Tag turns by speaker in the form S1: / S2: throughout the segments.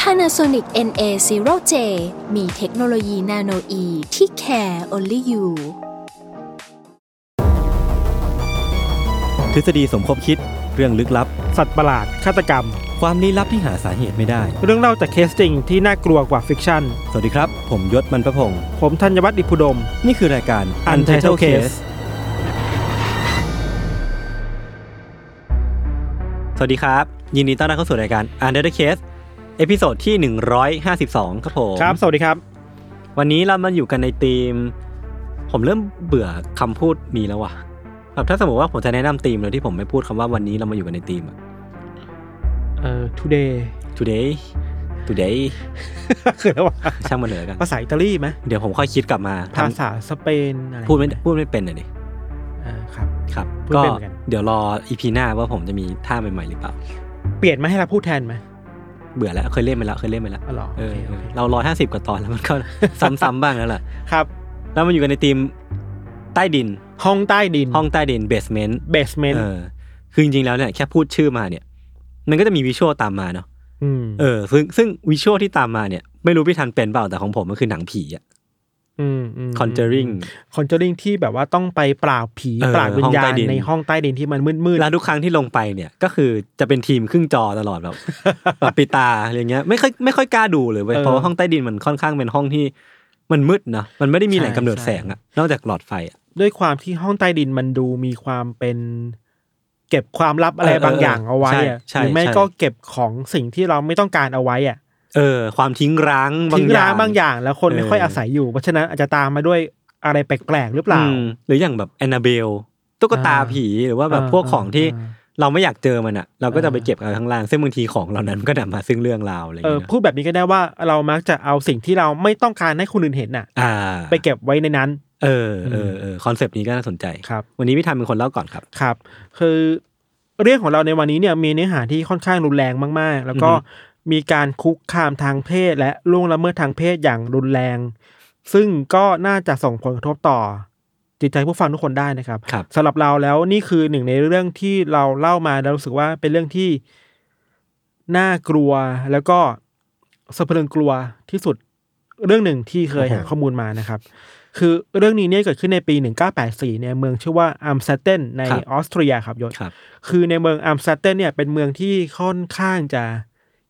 S1: Panasonic NA0J มีเทคโนโลยี nanoe ที่ care only you
S2: ทฤษฎีสมคบคิดเรื่องลึกลับ
S3: สัตว์ประหลาด ฆาตกรรม
S2: ความลี้ลับที่หาสาเหตุไม่ได้
S3: เรื่องเล่าจากเคสจริงที่น่ากลัวกว่า fiction
S2: สวัสดีครับ ผมยชญ์ บรรพพงศ์
S3: ผมธัญวัฒน์อิพภูดม
S2: นี่คือรายการ
S3: Untitled Case
S2: สวัสดีครับ ยินดีต้อนรับเข้าสู่รายการ Untitled Case episode ที่ 152 ครับผม
S3: ครับ สวัสดีครับ
S2: วันนี้เรามาอยู่กันในธีม ผมเริ่มเบื่อคำพูดนี้แล้วว่ะแบบถ้าสมมติว่าผมจะแนะนำธีมเลยที่ผมไม่พูดคำว่าวันนี้เรามาอยู่กันในธีมอะ
S3: เอ่อ today
S2: today today
S3: คืออะไรวะ
S2: ช่างมันเลยกัน
S3: ภาษาอิตาลีไหม
S2: เดี๋ยวผมค่อยคิดกลับมาทำ
S3: ภาษาสเปนอะไร
S2: พูดไม่พูดไม่เป็นเลยดิ
S3: อ่าครับ
S2: ครับ
S3: พูด
S2: ก็
S3: เป็นเหมือนกัน
S2: เดี๋ยวรอ EP หน้าว่าผมจะมีท่าใหม่ๆหรือเปล่า
S3: เปลี่ยนมาให้เราพูดแทนไหม
S2: เบื่อแล้วเคยเล่นไปแล้วเคยเล่นไปแล้ว
S3: อ๋อเหรอ
S2: เอ
S3: โอ
S2: อ
S3: เคโอเค
S2: เราร้อยห้าสิบกว่าตอนแล้วมันก็ ซ้ำๆบ้างแล้วล่ะ
S3: ครับ
S2: แล้วมันอยู่กันในธีมใต้ดิน
S3: ห้องใต้ดิน
S2: ห้องใต้ดิน basement basement เออคือจริงๆแล้วเนี่ยแค่พูดชื่อมาเนี่ย มันก็จะมี visual ตามมาเนาะ
S3: อืม
S2: เออซึ่งซึ่ง visual ที่ตามมาเนี่ย ไม่รู้พี่ทันเป็นเปล่าแต่ของผมมันคือหนังผีอะ
S3: อืมม
S2: Conjuring
S3: คอนเจอริงที่แบบว่าต้องไปปราบผี
S2: เออ
S3: ปราบวิญญา
S2: ห้องใต้
S3: ณ
S2: ดิน
S3: ในห้องใต้ดินที่มันมืดๆ
S2: แล้วทุกครั้งที่ลงไปเนี่ยก็คือจะเป็นทีมครึ่งจอตลอดแบบแบบปิดตาอะไรเงี้ยไม่ค่อยไม่ค่อยกล้าดูเลยเว้ย
S3: เออ
S2: เพราะว่าห้องใต้ดินมันค่อนข้างเป็นห้องที่มันมืดเนาะมันไม่ได้มีแหล่ง
S3: ใช่
S2: กำเนิด
S3: ใช่
S2: แสงอะนอกจากหลอดไฟอะ
S3: ด้วยความที่ห้องใต้ดินมันดูมีความเป็นเก็บความลับอะไร
S2: เออเออบา
S3: งอย่างเอาไว้อะ
S2: ใช่
S3: หรือไม่
S2: ใช่
S3: ก็เก็บของสิ่งที่เราไม่ต้องการเอาไว้อะ
S2: เออ ความทิ้งร้างบาง
S3: ทิ้ง
S2: อย่า
S3: ร้าง
S2: ง
S3: บางอย่าง แล้วคน
S2: เออ
S3: ไม่ค่อยอาศัยอยู่ เพราะฉะนั้นอาจจะตามมาด้วยอะไรแปลกๆหรือเปล่า
S2: อืมหรืออย่างแบบแอนนาเบลตุ๊กตา
S3: อ่า
S2: ผีหรือว่าแบบ
S3: อ่า
S2: พวกของที่
S3: อ่า
S2: เราไม่อยากเจอมันอะเราก็จะไป
S3: อ่า
S2: เก็บเอาข้างล่างซึ่งบางทีของเหล่านั้นก็นำมาซึ่งเรื่องราวอะไรอย่าง
S3: เออ
S2: เงี้ย
S3: พูดแบบนี้ก็ได้ว่าเรามักจะเอาสิ่งที่เราไม่ต้องการให้คนอื่นเห็นน่ะ
S2: อ่า
S3: ไปเก็บไว้ในนั้น
S2: เออเออเออคอนเซปต์นี้ก็น่าสนใจ
S3: ครับ
S2: วันนี้พี่ทันเป็นคนเล่าก่อนครับ
S3: ครับ คือเรื่องของเราในวันนี้เนี่ยมีเนื้อหาที่ค่อนข้างรุนแรงมากๆ แล้วก็
S2: อือฮึ
S3: มีการคุกคามทางเพศและล่วงละเมิดทางเพศอย่างรุนแรง ซึ่งก็น่าจะส่งผลกระทบต่อ จิตใจผู้ฟังทุกคนได้นะครับ
S2: ครับ
S3: สำหรับเราแล้วนี่คือหนึ่งในเรื่องที่เราเล่ามาแล้วรู้สึกว่าเป็นเรื่องที่น่ากลัวแล้วก็สะเพริงกลัวที่สุดเรื่องหนึ่งที่เคยหาข้อมูลมานะครับ คือเรื่องนี้เนี่ยเกิดขึ้นในปี 1984ในเมืองชื่อว่าอัมสเตทเทน
S2: ครับ
S3: ออสเตรียครับยศ
S2: ครับ
S3: คือในเมืองอัมสเตทเทนเนี่ยเป็นเมืองที่ค่อนข้างจะ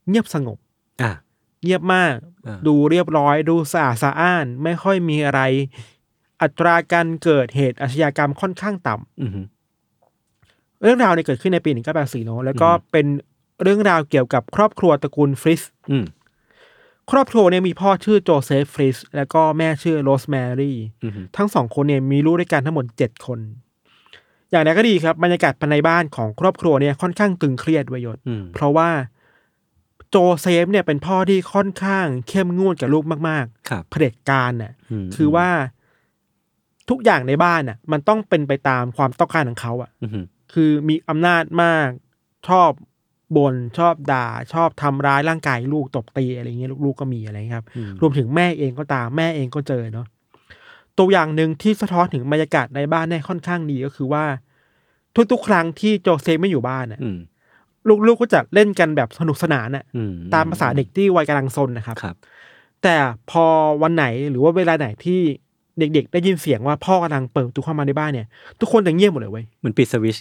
S3: เงียบสงบ
S2: อะ
S3: เงียบมาก
S2: อ่า
S3: ดูเรียบร้อย ดูสะอาดสะอ้าน ไม่ค่อยมีอะไร อัตราการเกิดเหตุอาชญากรรมค่อนข้างต่ำ
S2: อือฮึ
S3: เรื่องราวเนี่ยเกิดขึ้นในปี 1984เนอะแล้วก็
S2: อือฮึ
S3: เป็นเรื่องราวเกี่ยวกับครอบครัวตระกูลฟริส
S2: อืม
S3: ครอบครัวเนี่ยมีพ่อชื่อโจเซฟฟริส แล้วก็แม่ชื่อโรสแมรี่
S2: อือฮึ
S3: ทั้งสองคนเนี่ยมีลูกด้วยกันทั้งหมดเจ็ดคน อย่างไรก็ดีครับบรรยากาศภายในบ้านของครอบครัวเนี่ยค่อนข้างตึงเครียดวยยศ
S2: อืม
S3: เพราะว่า โจเซฟเนี่ยเป็นพ่อที่ค่อนข้างเข้มงวดกับลูกมาก
S2: ครับ
S3: ๆเผด็จการน่ะ
S2: ม
S3: คือว่าทุกอย่างในบ้านน่ะ มันต้องเป็นไปตามความต้องการของเขาอะ
S2: อือฮึ
S3: คือมีอำนาจมากชอบบ่นชอบด่า ชอบทำร้ายร่างกายลูกตบตีอะไรเงี้ยลูกๆก็มีอะไรเงี้ยครับ
S2: อืม
S3: รวมถึงแม่เองก็ตามแม่เองก็เจอเนาะตัวอย่างหนึ่งที่สะท้อนถึงบรรยากาศในบ้านได้ค่อนข้างดีก็คือว่า ทุกๆ ครั้งที่โจเซฟไม่อยู่บ้านน่ะ
S2: อืม
S3: ลูกๆก็จะเล่นกันแบบสนุกสนานน่ะ
S2: อื
S3: ตามภาษาเด็กที่วัยกำลังซนนะครับ
S2: ครับ
S3: แต่พอวันไหนหรือว่าเวลาไหนที่เด็กๆ ได้ยินเสียงว่าพ่อกำลังเปิดประตูเข้ามาในบ้านเนี่ย ทุกคนจะเงียบหมดเลยเว้ย
S2: เหมือนปิดสวิตช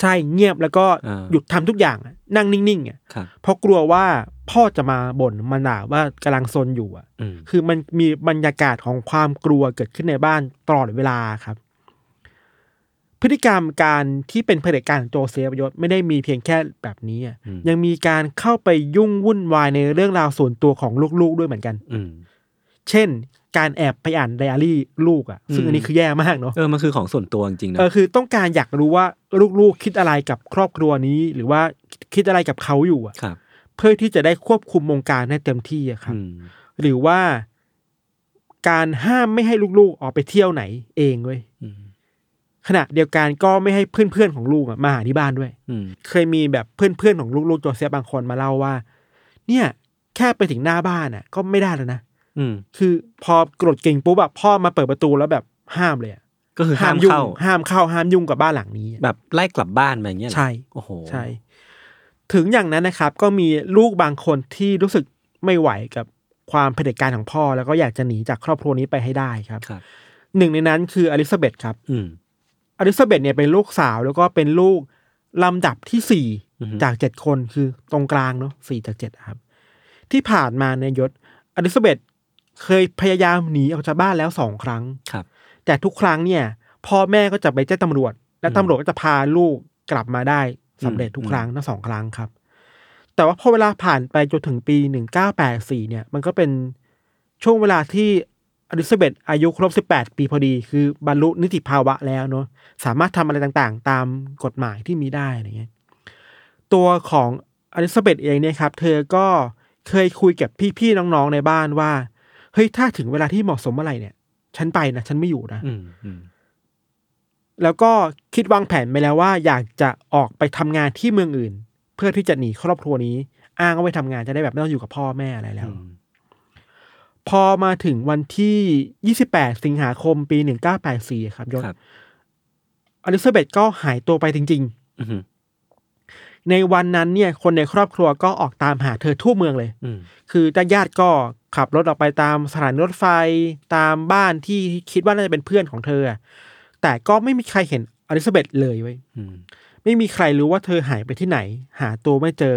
S3: ใช่เงียบแล้วก็
S2: อ่า
S3: หยุดทำทุกอย่างอะนั่งนิ่งๆอะ
S2: ครับ
S3: เพราะกลัวว่าพ่อจะมาบ่นมาด่าว่ากำลังซนอยู่อะ
S2: อืม
S3: คือมันมีบรรยากาศของความกลัวเกิดขึ้นในบ้านตลอดเวลาครับ พฤติกรรมการที่เป็นเผด็จการของโจเซฟยศไม่ได้มีเพียงแค่แบบนี้อะยังมีการเข้าไปยุ่งวุ่นวายในเรื่องราวส่วนตัวของลูกๆด้วยเหมือนกัน
S2: อืม
S3: เช่น การแอบไปอ่านไดอารี่ลูกอะ ซึ่ง
S2: อืม
S3: อันนี้คือแย่มากเนาะ
S2: เออมันคือของส่วนตัวจริงๆนะ
S3: เออคือต้องการอยากรู้ว่าลูกๆ คิดอะไรกับครอบครัวนี้ หรือว่าคิดอะไรกับเขาอยู่อะ
S2: ครับ
S3: เพื่อที่จะได้ควบคุมวงการให้เต็มที่อะครับ
S2: อืม
S3: หรือว่าการห้ามไม่ให้ลูกๆออกไปเที่ยวไหนเองเว้ย
S2: อืม
S3: ขณะเดียวกันก็ไม่ให้เพื่อนๆของลูกอะมาหาที่บ้านด้วย
S2: อืม
S3: เคยมีแบบเพื่อนๆของลูกๆโจเซฟบางคนมาเล่าว่า เนี่ย แค่ไปถึงหน้าบ้านอะ ก็ไม่ได้แล้วนะ
S2: อืม
S3: คือพอกรดกิ่งปุ๊บแบบพ่อมาเปิดประตูแล้วแบบห้ามเลยอะ
S2: ก็คือห้าม
S3: ยุ่ง
S2: เข้า
S3: ห้ามเข้าห้ามยุ่งกับบ้านหลังนี้อะ
S2: แบบไล่กลับบ้านมาอย่างเงี้ยเหรอ
S3: ใช่
S2: โอ้โห
S3: ใช่ ถึงอย่างนั้นนะครับ ก็มีลูกบางคนที่รู้สึกไม่ไหวกับความเผด็จการของพ่อ แล้วก็อยากจะหนีจากครอบครัวนี้ไปให้ได้ครับ
S2: ครับ
S3: หนึ่งในนั้นคืออลิซาเบธครับ
S2: อืม
S3: อลิซาเบธเนี่ยเป็นลูกสาวแล้วก็เป็นลูกลำดับที่สี่
S2: อือฮึ
S3: จากเจ็ดคนคือตรงกลางเนาะสี่จากเจ็ดครับ ที่ผ่านมาในยยศอลิซาเบธเคยพยายามหนีออกจากบ้านแล้วสองครั้ง
S2: ครับ
S3: แต่ทุกครั้งเนี่ย พ่อแม่ก็จะไปแจ้งตำรวจ และ
S2: อืม
S3: ตำรวจก็จะพาลูกกลับมาได้สำเร็จ
S2: อืม
S3: ทุกครั้งทั้งสองครั้งครับ แต่ว่าพอเวลาผ่านไปจนถึงปีหนึ่งเก้าแปดสี่เนี่ย มันก็เป็นช่วงเวลาที่ อลิซาเบธอายุครบสิบแปดปีพอดี คือบรรลุนิติภาวะแล้วเนาะสามารถทำอะไรต่างๆ ตามกฎหมายที่มีได้อะไรเงี้ยตัวของอลิซาเบธเองเนี่ยครับ เธอก็เคยคุยกับพี่ๆน้องๆในบ้านว่า เฮ้ยถ้าถึงเวลาที่เหมาะสมเมื่อไหร่เนี่ย ฉันไปนะฉันไม่อยู่นะ
S2: อืมอืม
S3: แล้วก็คิดวางแผนไปแล้วว่า อยากจะออกไปทำงานที่เมืองอื่น เพื่อที่จะหนีครอบครัวนี้ อ้างว่าไปทำงานจะได้แบบไม่ต้องอยู่กับพ่อแม่อะไรแล้ว
S2: อืม
S3: พอมาถึงวันที่ 28 สิงหาคมปี 1984 ครับยศ
S2: ครับ
S3: อลิซาเบธก็หายตัวไปจริง
S2: อืม
S3: ๆในวันนั้นเนี่ย คนในครอบครัวก็ออกตามหาเธอทั่วเมืองเลย
S2: อืม
S3: คือญาติๆก็ขับรถออกไปตามสถานีรถไฟตามบ้านที่คิดว่าน่าจะเป็นเพื่อนของเธออะแต่ก็ไม่มีใครเห็นอลิซาเบธเลยเว้ย
S2: อืม
S3: ไม่มีใครรู้ว่าเธอหายไปที่ไหน หาตัวไม่เจอ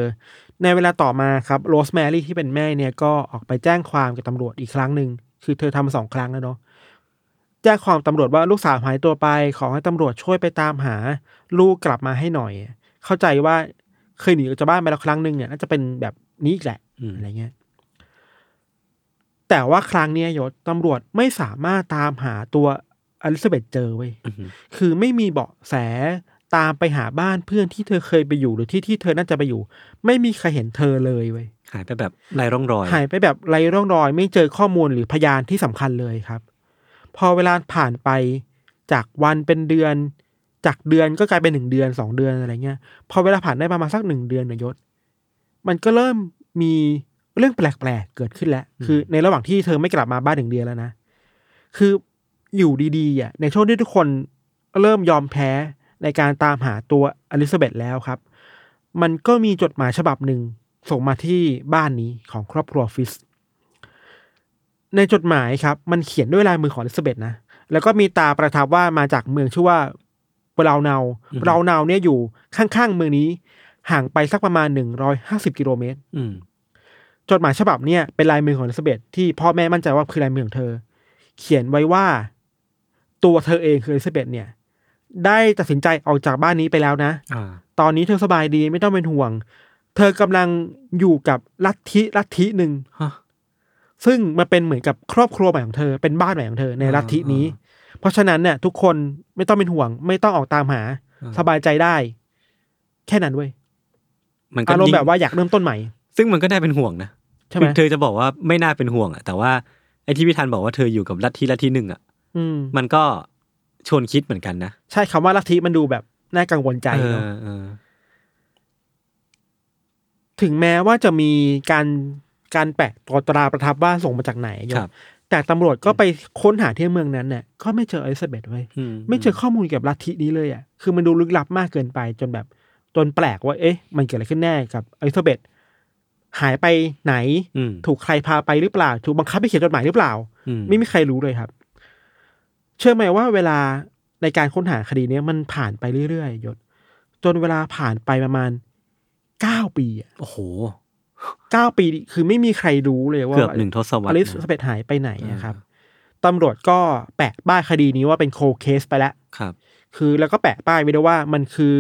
S3: ในเวลาต่อมาครับโรสแมรี่ที่เป็นแม่เนี่ยก็ออกไปแจ้งความกับตำรวจอีกครั้งหนึ่งคือเธอทำมาสองครั้งแล้วเนาะแจ้งความตำรวจว่าลูกสาวหายตัวไป ขอให้ตำรวจช่วยไปตามหา ลูกกลับมาให้หน่อย เข้าใจว่าเคยหนีออกจากบ้านไปแล้วครั้งหนึ่งเนี่ยน่าจะเป็นแบบนี้อีกแหละ
S2: อืม
S3: อะไรเงี้ยแต่ว่าครั้งเนี้ยยศตำรวจไม่สามารถตามหาตัวอลิซาเบธเจอเว้ย
S2: อืม
S3: คือไม่มีเบาะแส ตามไปหาบ้านเพื่อนที่เธอเคยไปอยู่หรือที่ที่เธอน่าจะไปอยู่ ไม่มีใครเห็นเธอเลยเว้ย
S2: หายไปแบบไร้ร่องรอย
S3: หายไปแบบไร้ร่องรอย ไม่เจอข้อมูลหรือพยานที่สำคัญเลยครับ พอเวลาผ่านไปจากวันเป็นเดือน จากเดือนก็กลายเป็นหนึ่งเดือนสองเดือนอะไรเงี้ย พอเวลาผ่านได้ประมาณสักหนึ่งเดือนเนยยศ มันก็เริ่มมีเรื่องแปลกๆเกิดขึ้นแล้ว คือในระหว่างที่เธอไม่กลับมาบ้านหนึ่งเดือนแล้วนะ คืออยู่ดีๆอะในช่วงที่ทุกคนเริ่มยอมแพ้ ในการตามหาตัวอลิซาเบธแล้วครับ มันก็มีจดหมายฉบับหนึ่งส่งมาที่บ้านนี้ของครอบครัวฟิส ในจดหมายครับ มันเขียนด้วยลายมือของอลิซาเบธนะ แล้วก็มีตราประทับว่ามาจากเมืองชื่อว่าเบราวเนา
S2: อือฮึ
S3: เบราวเนาเนี่ยอยู่ข้างๆเมืองนี้ ห่างไปสักประมาณหนึ่งร้อยห้าสิบกิโลเมตร
S2: อืม
S3: จดหมายฉบับเนี่ยเป็นลายมือของอลิซาเบธที่พ่อแม่มั่นใจว่าคือลายมือของเธอ เขียนไว้ว่า ตัวเธอเองคืออลิซาเบธเนี่ย ได้ตัดสินใจออกจากบ้านนี้ไปแล้วนะ
S2: อ่า
S3: ตอนนี้เธอสบายดีไม่ต้องเป็นห่วง เธอกำลังอยู่กับลัทธิลัทธิหนึ่ง
S2: ฮะ
S3: ซึ่งมันเป็นเหมือนกับครอบครัวใหม่ของเธอเป็นบ้านใหม่ของเธอใน
S2: อ่า
S3: ลัทธินี้
S2: อ่
S3: เพราะฉะนั้นเนี่ยทุกคนไม่ต้องเป็นห่วง ไม่ต้องออกตามหา
S2: อ่า
S3: สบายใจได้ แค่นั้นเว้ย
S2: มันก็
S3: อารม
S2: ยิ่
S3: ณ์
S2: ง
S3: แบบว่าอยากเริ่มต้นใหม่
S2: ซึ่งมันก็ได้เป็นห่วงนะ
S3: ใช่ไหม
S2: คือเธอจะบอกว่าไม่น่าเป็นห่วงอะแต่ว่าไอ้ที่พี่ธันบอกว่าเธออยู่กับลัทธิลัทธิหนึ่งอะ
S3: อืม
S2: มันก็ ชวนคิดเหมือนกันนะ
S3: ใช่คำว่าลัทธิมันดูแบบน่ากังวลใจ
S2: เอ
S3: เนาะ
S2: อเออ
S3: ถึงแม้ว่าจะมีการการแปะตัวตราประทับว่าส่งมาจากไหนโย
S2: ค
S3: ม
S2: รับ
S3: แต่ตำรวจก็ไปค้นหาที่เมืองนั้นเนี่ยก็ไม่เจออลิซาเบธเว้ย
S2: อื
S3: ไม่เจอข้อมูลเกี่ยวกับลัทธินี้เลยอะคือมันดูลึกลับมากเกินไป จนแบบจนแปลกว่า เอ๊ะ มันเกิดอะไรขึ้นแน่กับอลิซาเบธหายไปไหน
S2: อืม
S3: ถูกใครพาไปหรือเปล่า ถูกบังคับให้เขียนจดหมายหรือเปล่า
S2: อืม
S3: ไม่มีใครรู้เลยครับ เชื่อไหมว่าเวลาในการค้นหาคดีเนี้ยมันผ่านไปเรื่อยๆยศ จนเวลาผ่านไปประมาณเก้าปีอะ
S2: โอ้โห
S3: เก้าปีคือไม่มีใครรู้เลยว่า
S2: เกือบหนึ่งทศวรร
S3: อ
S2: ษ
S3: ลิ
S2: นะ
S3: ซาเบธหายไปไหนอะครับ
S2: อ่
S3: ตำรวจก็แปะป้ายคดีนี้ว่าเป็นโคเคสไปแล้ว
S2: ครับ
S3: คือแล้วก็แปะป้ายไว้ด้วยว่ามันคือ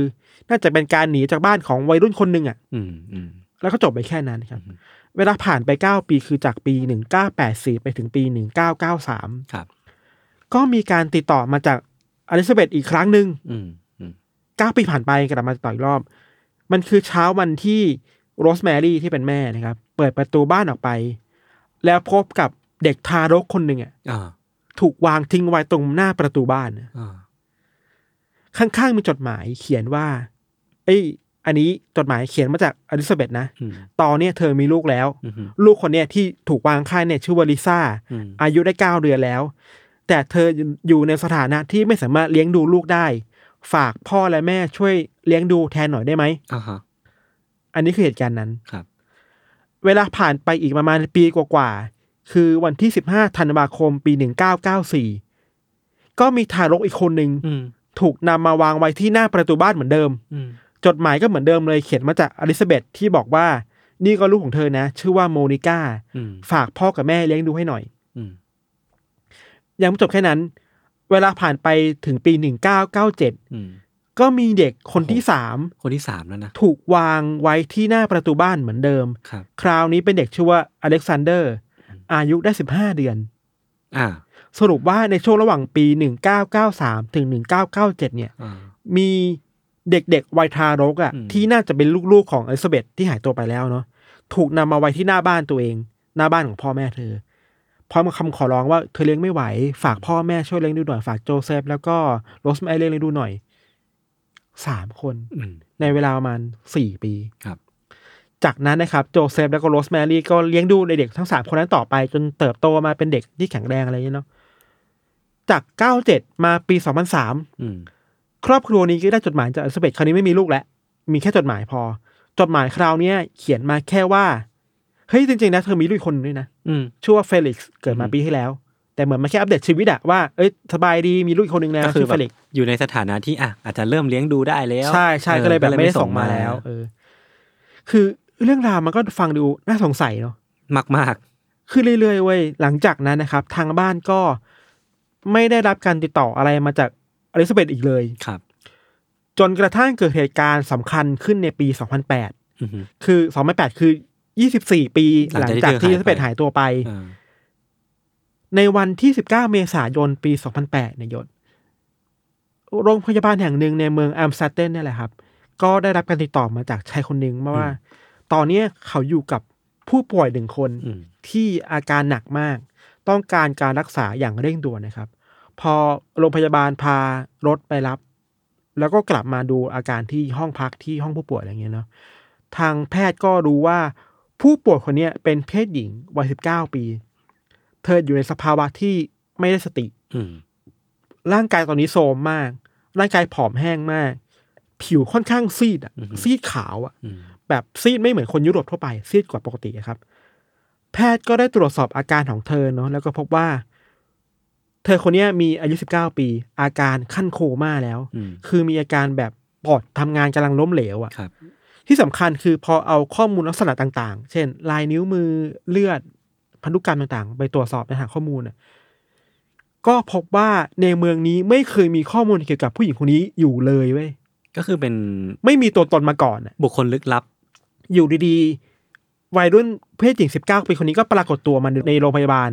S3: น่าจะเป็นการหนีจากบ้านของวัยรุ่นคนหนึ่งอะ
S2: อืมอืม
S3: แล้วก็จบไปแค่นั้นครับ
S2: อืม
S3: เวลาผ่านไปเก้าปีคือจากปีหนึ่งเก้าแปดสี่ไปถึงปีหนึ่งเก้าเก้าสาม
S2: ครับ
S3: ก็มีการติดต่อมาจากอลิซาเบธอีกครั้งหนึ่ง
S2: อืมอืม
S3: เก้าปีผ่านไปกลับมาต่ออีกรอบ มันคือเช้าวันที่โรสแมรี่ที่เป็นแม่นะครับ เปิดประตูบ้านออกไป แล้วพบกับเด็กทารกคนหนึ่งอะ
S2: อ่า
S3: ถูกวางทิ้งไว้ตรงหน้าประตูบ้านน่ะ
S2: อ่า
S3: ข้างๆมีจดหมายเขียนว่า เอ้ย อันนี้จดหมายเขียนมาจากอลิซาเบธนะ
S2: อืม
S3: ตอนเนี้ยเธอมีลูกแล้ว
S2: อืม
S3: ลูกคนเนี้ยที่ถูกวางค่ายเนี่ยชื่อว่าลิซ่า
S2: อืม
S3: อายุได้เก้าเดือนแล้ว แต่เธออยู่ในสถานะที่ไม่สามารถเลี้ยงดูลูกได้ ฝากพ่อและแม่ช่วยเลี้ยงดูแทนหน่อยได้ไหม
S2: อ่าฮะ
S3: อันนี้คือเหตุการณ์นั้น
S2: ครับ
S3: เวลาผ่านไปอีกประมาณปีกว่าๆคือวันที่15ธันวาคมปี1994ก็มีทารกอีกคนหนึ่ง
S2: อืม
S3: ถูกนำมาวางไว้ที่หน้าประตูบ้านเหมือนเดิม
S2: อืม
S3: จดหมายก็เหมือนเดิมเลยเขียนมาจากอลิซาเบธที่บอกว่า นี่ก็ลูกของเธอนะ ชื่อว่าโมนิก้า
S2: อืม
S3: ฝากพ่อกับแม่เลี้ยงดูให้หน่อย
S2: อืม
S3: ยังไม่จบแค่นั้น เวลาผ่านไปถึงปี1997
S2: อืม
S3: ก็มีเด็กคนที่สาม
S2: คนที่สามแล้วนะ
S3: ถูกวางไว้ที่หน้าประตูบ้านเหมือนเดิม
S2: ครับ
S3: คราวนี้เป็นเด็กชื่อว่าอเล็กซานเดอร์ อายุได้15เดือน
S2: อ่า
S3: สรุปว่าในช่วงระหว่างปี1993ถึง1997เนี่ย
S2: อ่า
S3: มีเด็กๆวัยทารกอะ่ะ
S2: อืม
S3: ที่น่าจะเป็นลูกๆของอลิซาเบธที่หายตัวไปแล้วเนาะถูกนำมาไว้ที่หน้าบ้านตัวเอง หน้าบ้านของพ่อแม่เธอ พร้อมกับคำขอร้องว่าเธอเลี้ยงไม่ไหว ฝากพ่อแม่ช่วยเลี้ยงดูหน่อย ฝากโจเซฟแล้วก็โรสแมรี่เลี้ยงดูหน่อยสามคน
S2: อืม
S3: ในเวลาประมาณสี่ปี
S2: ครับ
S3: จากนั้นนะครับโจเซฟแล้วก็โรสแมรี่ก็เลี้ยงดูเด็กทั้งสามคนนั้นต่อไป จนเติบโตมาเป็นเด็กที่แข็งแรงอะไรอย่างเงี้ยเนาะจากเก้าเจ็ดมาปีสองพันสาม
S2: อืม
S3: ครอบครัวนี้ก็ได้จดหมายจากอลิซาเบธคราวนี้ไม่มีลูกแล้วมีแค่จดหมายพอ จดหมายคราวเนี้ยเขียนมาแค่ว่า เฮ้ยจริงๆนะเธอมีลูกอีกคนนึงด้วยนะ
S2: อืม
S3: ชื่อว่าเฟลิกซ์เกิดมา
S2: อืม
S3: ปีที่แล้ว แต่เหมือนมาแค่อัปเดตชีวิตอะว่าเอ้ยสบายดีมีลูกอีกคนนึงแล้ว
S2: ก็คือ
S3: ชื่อ
S2: แบ
S3: เฟ
S2: บ
S3: ลิกซ์
S2: อยู่ในสถานะที่อะอาจจะเริ่มเลี้ยงดูได้แล้ว
S3: ใช่ใช่
S2: ออ
S3: ก็เลยแบบไม่ได้ส่งมาแล้วเออ คือเรื่องราวมันก็ฟังดูน่าสงสัยเนาะ
S2: มากมาก
S3: คือเรื่อยๆเว้ยหลังจากนั้นนะครับ ทางบ้านก็ไม่ได้รับการติดต่ออะไรมาจากอลิซาเบธอีกเลย
S2: ๆ ครับ
S3: จนกระทั่งเกิดเหตุการณ์สำคัญขึ้นในปี 2008
S2: อือฮึ
S3: คือ 2008 คือ 24ปี
S2: ห
S3: ห
S2: ลั
S3: ลั
S2: ง
S3: ง
S2: จาก
S3: จาก
S2: ที่
S3: ที่
S2: เธอ
S3: อลิซาเบธ
S2: หา
S3: หายย
S2: ไป
S3: ตัวไป
S2: อ่า
S3: ในวันที่19เมษายนปี2008เนี่ยยศโรงพยาบาลแห่งหนึ่งในเมืองอัมสเตอร์เทนเนี่ยแหละครับ ก็ได้รับการติดต่อมาจากชายคนหนึ่งมาว่า ตอนเนี้ยเขาอยู่กับผู้ป่วยหนึ่งคน
S2: อืม
S3: ที่อาการหนักมาก ต้องการการรักษาอย่างเร่งด่วนนะครับ พอโรงพยาบาลพารถไปรับ แล้วก็กลับมาดูอาการที่ห้องพักที่ห้องผู้ป่วยอะไรเงี้ยเนาะทางแพทย์ก็รู้ว่า ผู้ป่วยคนเนี้ยเป็นเพศหญิงวัยสิบเก้าปี เธออยู่ในสภาวะที่ไม่ได้สติ
S2: อืม
S3: ร่างกายตอนนี้โทรมมาก ร่างกายผอมแห้งมาก ผิวค่อนข้างซีดอะซีดขาวอะ
S2: อืม
S3: แบบซีดไม่เหมือนคนยุโรปทั่วไป ซีดกว่าปกติอะครับ แพทย์ก็ได้ตรวจสอบอาการของเธอเนาะ แล้วก็พบว่า เธอคนเนี้ยมีอายุ19ปี อาการขั้นโคม่าแล้ว
S2: อืม
S3: คือมีอาการแบบปอดทำงานกำลังล้มเหลวอะ
S2: ครับ
S3: ที่สำคัญคือพอเอาข้อมูลลักษณะต่าง ๆ เช่น ลายนิ้วมือเลือด พันธุกรรมต่างๆ ไปตรวจสอบในทางข้อมูลน่ะก็พบว่าในเมืองนี้ไม่เคยมีข้อมูลเกี่ยวกับผู้หญิงคนนี้อยู่เลยเว้ย
S2: ก็คือเป็น
S3: ไม่มีตัวตนมาก่อนน่ะ
S2: บุคคลลึกลับ
S3: อยู่ดีๆ วัยรุ่นเพศหญิงสิบเก้าปีคนนี้ก็ปรากฏตัวมาในโรงพยาบาล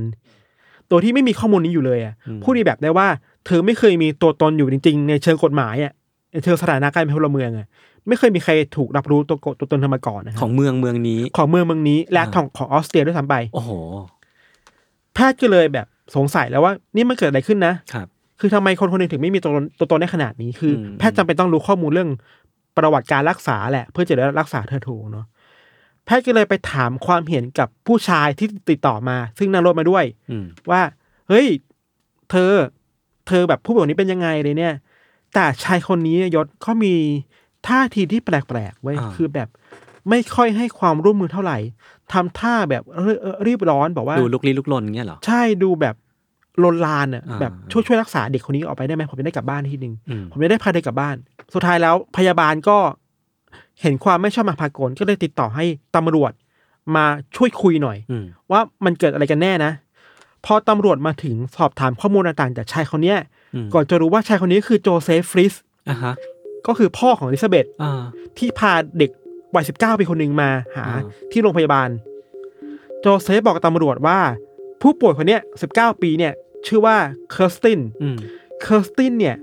S3: ตัวที่ไม่มีข้อมูลนี้อยู่เลยอะ
S2: อืม
S3: พูดในแบบได้ว่า เธอไม่เคยมีตัวตนอยู่จริง ๆ ในเชิงกฎหมายอะใน เชิงสถานะการเป็นพลเมืองอะไม่เคยมีใครถูกรับรู้ตัวตัวตนเธอมาก่อนนะครั
S2: ของเมืองเมืองนี้
S3: ของเมืองเมืองนี้และ
S2: อ่า
S3: ของของออสเตรียด้วยซ้ำไป
S2: โอ้โห
S3: แพทย์ก็เลยแบบสงสัยแล้วว่า นี่มันเกิดอะไรขึ้นนะ
S2: ครับ
S3: คือทำไมคนคนหนึ่งถึงไม่มีตัวตนตัวตนได้ขนาดนี้คืออ
S2: ม
S3: แพทย์จำเป็นต้องรู้ข้อมูลเรื่องประวัติการรักษาแหละ เพื่อจะได้รักษาเธอถูกเนาะแพทย์ก็เลยไปถามความเห็นกับผู้ชายที่ติดต่อมา ซึ่งนั่งรถมาด้วย
S2: อืม
S3: ว่า เฮ้ย เธอ เธอแบบผู้ป่วยคนนี้เป็นยังไงเลยเนี่ย แต่ชายคนนี้ยศเขามีท่าทีที่แปลกๆไว้ย
S2: อ่า
S3: คือแบบไม่ค่อยให้ความร่วมมือเท่าไหร่ทำท่าแบบเอ่อเอ่อรีบร้อนบอกว่า
S2: ดูลุกลี้ลุกลนเงี้ยเหรอ
S3: ใช่ดูแบบลนลานอะ
S2: อ่า
S3: แบบช่วยช่วยรักษาเด็กคนนี้ออกไปได้ไหมผมจะได้กลับบ้านทีหนึ่ง
S2: อืม
S3: ผมจะได้พาเด็กกลับบ้าน สุดท้ายแล้วพยาบาลก็เห็นความไม่ชอบมาพากลก็เลยติดต่อให้ตำรวจมาช่วยคุยหน่อย
S2: อืม
S3: ว่ามันเกิดอะไรกันแน่นะ พอตำรวจมาถึงสอบถามข้อมูลต่างๆจากชายคนเนี้ย
S2: อืม
S3: ก่อนจะรู้ว่าชายคนนี้คือโจเซฟฟริส
S2: อะฮะ
S3: ก็คือพ่อของอลิซาเบธ
S2: อ่า
S3: ที่พาเด็กวัยสิบเก้าปีคนหนึ่งมาหา
S2: อ่า
S3: ที่โรงพยาบาล โจเซฟบอกกับตำรวจว่า ผู้ป่วยคนเนี้ยสิบเก้าปีเนี่ย ชื่อว่าเคอร์สติน
S2: อืม
S3: เคอร์สตินเนี่ย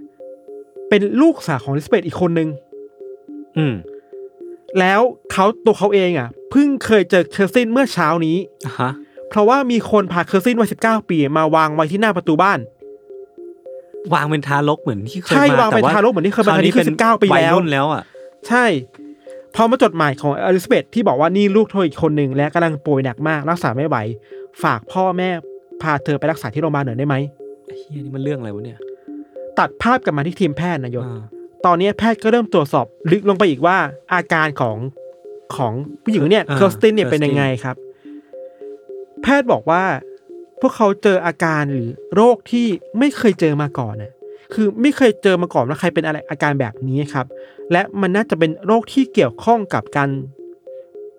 S3: เป็นลูกสาวของอลิซาเบธอีกคนนึง
S2: อืม
S3: แล้วเขาตัวเขาเองอะเพิ่งเคยเจอเคอร์สตินเมื่อเช้านี้
S2: อะฮะ
S3: เพราะว่ามีคนพาเคอร์สตินวัยสิบเก้าปีมาวางไว้ที่หน้าประตูบ้าน
S2: วางเป็นทารกเหมือนที่เคย
S3: ใช่
S2: มาวา
S3: งเป็น
S2: แต่
S3: ทารกเหมือนที่เคยมา
S2: คราวนี้
S3: อันนี้คือ
S2: เป็น
S3: 19ปี
S2: วัย
S3: แล้ว
S2: รุ่นแล้วอะ
S3: ใช่พอมาจดหมายของอลิซาเบธที่บอกว่านี่ลูกเธออีกคนหนึ่งและกำลังป่วยหนักมากรักษาไม่ไหว ฝากพ่อแม่พาเธอไปรักษาที่โรงพยาบาลหน่อยได้ไหม
S2: เฮียนี่มันเรื่องอะไรวะเนี่ย
S3: ตัดภาพกลับมาที่ทีมแพทย์นะยศ
S2: อ่า
S3: ตอนนี้แพทย์ก็เริ่มตรวจสอบลึกลงไปอีกว่า อาการของของผู้หญิงคนเนี่ย
S2: อ่า
S3: เคอร์สตินเนี่ย
S2: Kirsten
S3: เป็นยังไงครับ แพทย์บอกว่า พวกเขาเจออาการหรือโรคที่ไม่เคยเจอมาก่อนน่ะคือไม่เคยเจอมาก่อนว่าใครเป็นอะไรอาการแบบนี้ครับ และมันน่าจะเป็นโรคที่เกี่ยวข้องกับการ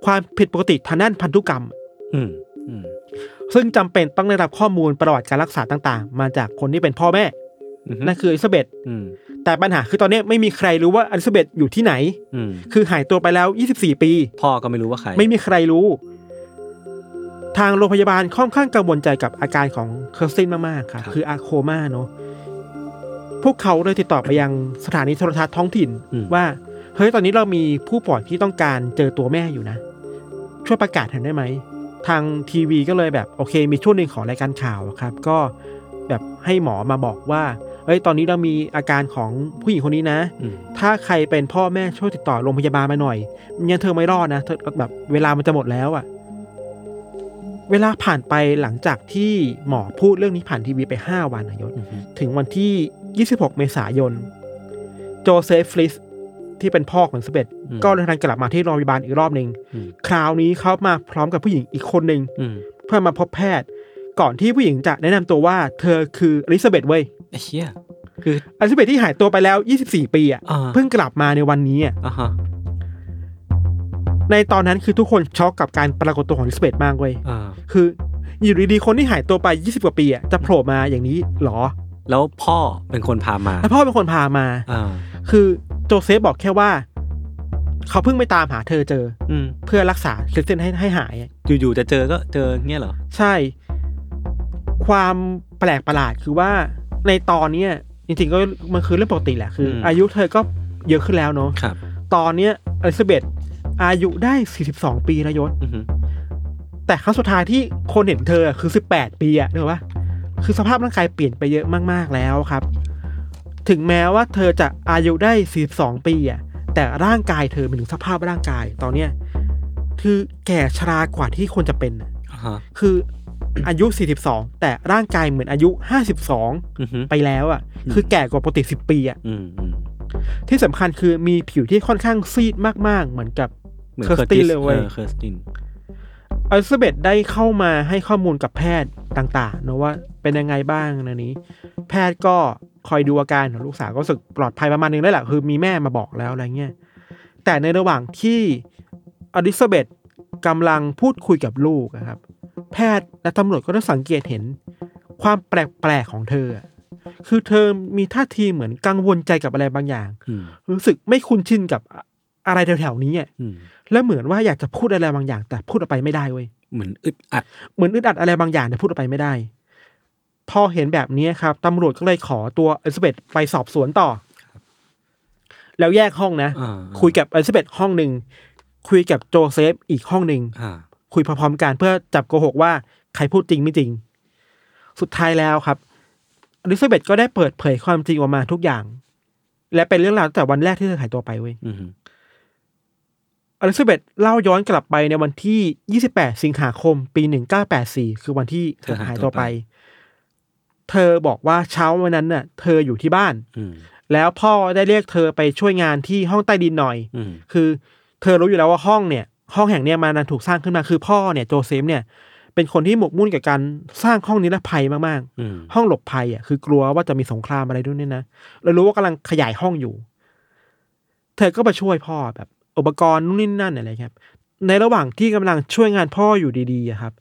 S3: ความผิดปกติทางด้านพันธุกรรม
S2: อืมอืม
S3: ซึ่งจำเป็นต้องได้รับข้อมูลประวัติการรักษาต่าง ๆ มาจากคนที่เป็นพ่อแม่
S2: อืม
S3: นั่นคืออลิซาเบธ
S2: อืม
S3: แต่ปัญหาคือตอนนี้ไม่มีใครรู้ว่าอลิซาเบธอยู่ที่ไหน
S2: อืม
S3: คือหายตัวไปแล้ว 24 ปี
S2: พ่อก็ไม่รู้ว่าใคร
S3: ไม่มีใครรู้ ทางโรงพยาบาลค่อนข้างกังวลใจกับอาการของเคอร์สตินมากๆครับคืออาโคม่าเนาะพวกเขาเลยติดต่อไปยังสถานีโทรทัศน์ท้องถิ่น
S2: อืม
S3: ว่า เฮ้ยตอนนี้เรามีผู้ป่วยที่ต้องการเจอตัวแม่อยู่นะ ช่วยประกาศให้ได้ไหม ทางทีวีก็เลยแบบโอเค มีช่วงหนึ่งของรายการข่าวอะครับ ก็แบบให้หมอมาบอกว่าเฮ้ยตอนนี้เรามีอาการของผู้หญิงคนนี้นะ
S2: อืม
S3: ถ้าใครเป็นพ่อแม่ช่วยติดต่อโรงพยาบาลมาหน่อยไม่งั้นเธอไม่รอดนะเธอแบบเวลามันจะหมดแล้วอะ เวลาผ่านไปหลังจากที่หมอพูดเรื่องนี้ผ่านทีวีไปห้าวันนะยศ
S2: อืม
S3: ถึงวันที่ 26 เมษายน โจเซฟฟลิสที่เป็นพ่อของสเบตก็เดินทางกลับมาที่โรงพยาบาลอีกรอบหนึ่ง
S2: อืม
S3: คราวนี้เขามาพร้อมกับผู้หญิงอีกคนหนึ่ง
S2: อืม
S3: เพื่อมาพบแพทย์ ก่อนที่ผู้หญิงจะแนะนำตัวว่าเธอคืออลิซาเบธเว้ย
S2: ไอ้เฮียคือ
S3: อลิซาเบธที่หายตัวไปแล้ว 24 ปีอะ
S2: อ่า
S3: เพิ่งกลับมาในวันนี้อะ
S2: อ่าฮะ
S3: ในตอนนั้นคือทุกคนช็อกกับการปรากฏตัวของอลิซาเบธมากเว้ย
S2: อ่า
S3: คืออยู่ดีๆคนที่หายตัวไป 20 กว่าปีอะจะโผล่มาอย่างนี้เหรอ
S2: แล้วพ่อเป็นคนพามา
S3: แล้วพ่อเป็นคนพามา
S2: อ่า
S3: คือโจเซฟบอกแค่ว่า เขาเพิ่งไปตามหาเธอเจอ
S2: อืม
S3: เพื่อรักษาคริสเตนให้ให้หายอะ
S2: อยู่ๆจะเจอก็เจอเงี้ยเหรอ
S3: ใช่ ความแปลกประหลาดคือว่าในตอนเนี้ยจริงๆก็มันคือเรื่องปกติแหละคืออ
S2: ม
S3: อายุเธอก็เยอะขึ้นแล้วเนาะ
S2: ครับ
S3: ตอนเนี้ยอลิซาเบธ อายุได้ 42 ปีแล้วยศ
S2: อือฮึ
S3: แต่ครั้งสุดท้ายที่คนเห็นเธอคือ 18 ปีอะเนอะวะคือสภาพร่างกายเปลี่ยนไปเยอะมาก ๆ แล้วครับ ถึงแม้ว่าเธอจะอายุได้ 42 ปีอะแต่ร่างกายเธอเป็นถึงสภาพร่างกายตอนเนี้ยคือแก่ชรากว่าที่ควรจะเป็นอะ
S2: อ่าฮะ
S3: คืออายุ 42 แต่ร่างกายเหมือนอายุ 52
S2: อือฮึ
S3: ไปแล้วอะ
S2: อืม
S3: คือแก่กว่าปกติ 10 ปีอะ
S2: อืมอืม
S3: ที่สำคัญคือมีผิวที่ค่อนข้างซีดมากๆ เหมือนกับ
S2: เหมือน
S3: เคอร์สตินเลยเว้ย
S2: ออเคอร์สติน
S3: อลิซาเบธได้เข้ามาให้ข้อมูลกับแพทย์ต่างๆนะว่าเป็นยังไงบ้างนะนี้ แพทย์ก็คอยดูอาการของลูกสาวก็รู้สึกปลอดภัยประมาณนึงแล้วแหละคือมีแม่มาบอกแล้วอะไรเงี้ยแต่ในระหว่างที่อลิซาเบธกำลังพูดคุยกับลูกอะครับ แพทย์และตำรวจก็ได้สังเกตเห็นความแปลกๆของเธออะคือเธอมีท่าทีเหมือนกังวลใจกับอะไรบางอย่าง
S2: อืม
S3: รู้สึกไม่คุ้นชินกับ อะไรแถวๆนี้อะ
S2: อืม
S3: แล้วเหมือนว่าอยากจะพูดอะไรบางอย่าง แต่พูดออกไปไม่ได้เว้ย
S2: เหมือนอึดอัด
S3: เหมือนอึดอัดอะไรบางอย่างแต่พูดออกไปไม่ได้ พอเห็นแบบนี้ครับตำรวจก็เลยขอตัวอลิซาเบธไปสอบสวนต่อ แล้วแยกห้องนะ
S2: อ่า
S3: คุยกับอลิซาเบธห้องหนึ่งคุยกับโจเซฟอีกห้องหนึ่ง
S2: อ่า
S3: คุยพร้อมๆกันเพื่อจับโกหกว่าใครพูดจริงไม่จริง สุดท้ายแล้วครับอลิซาเบธก็ได้เปิดเผยความจริงออกมาทุกอย่าง และเป็นเรื่องราวตั้งแต่วันแรกที่เธอหายตัวไปเว้ย
S2: อืม
S3: อลิซาเบธเล่าย้อนกลับไปในวันที่ 28 สิงหาคม ปี 1984 คือวันที่เธอหายตัวไป เธอบอกว่าเช้าวันนั้นน่ะ เธออยู่ที่บ้าน
S2: อืม
S3: แล้วพ่อได้เรียกเธอไปช่วยงานที่ห้องใต้ดินหน่อย
S2: อืม
S3: คือเธอรู้อยู่แล้วว่าห้องเนี่ย ห้องแห่งเนี้ยมันถูกสร้างขึ้นมา คือพ่อเนี่ยโจเซฟเนี่ย เป็นคนที่หมกมุ่นกับการสร้างห้องนิรภัยมาก
S2: อืม
S3: ๆห้องหลบภัยอะ คือกลัวว่าจะมีสงครามอะไรด้วยเนี่ยนะ แล้วรู้ว่ากำลังขยายห้องอยู่ เธอก็มาช่วยพ่อแบบ อุปกรณ์นู่นนี่นั่นอะไรครับ ในระหว่างที่กำลังช่วยงานพ่ออยู่ดีๆอะครับ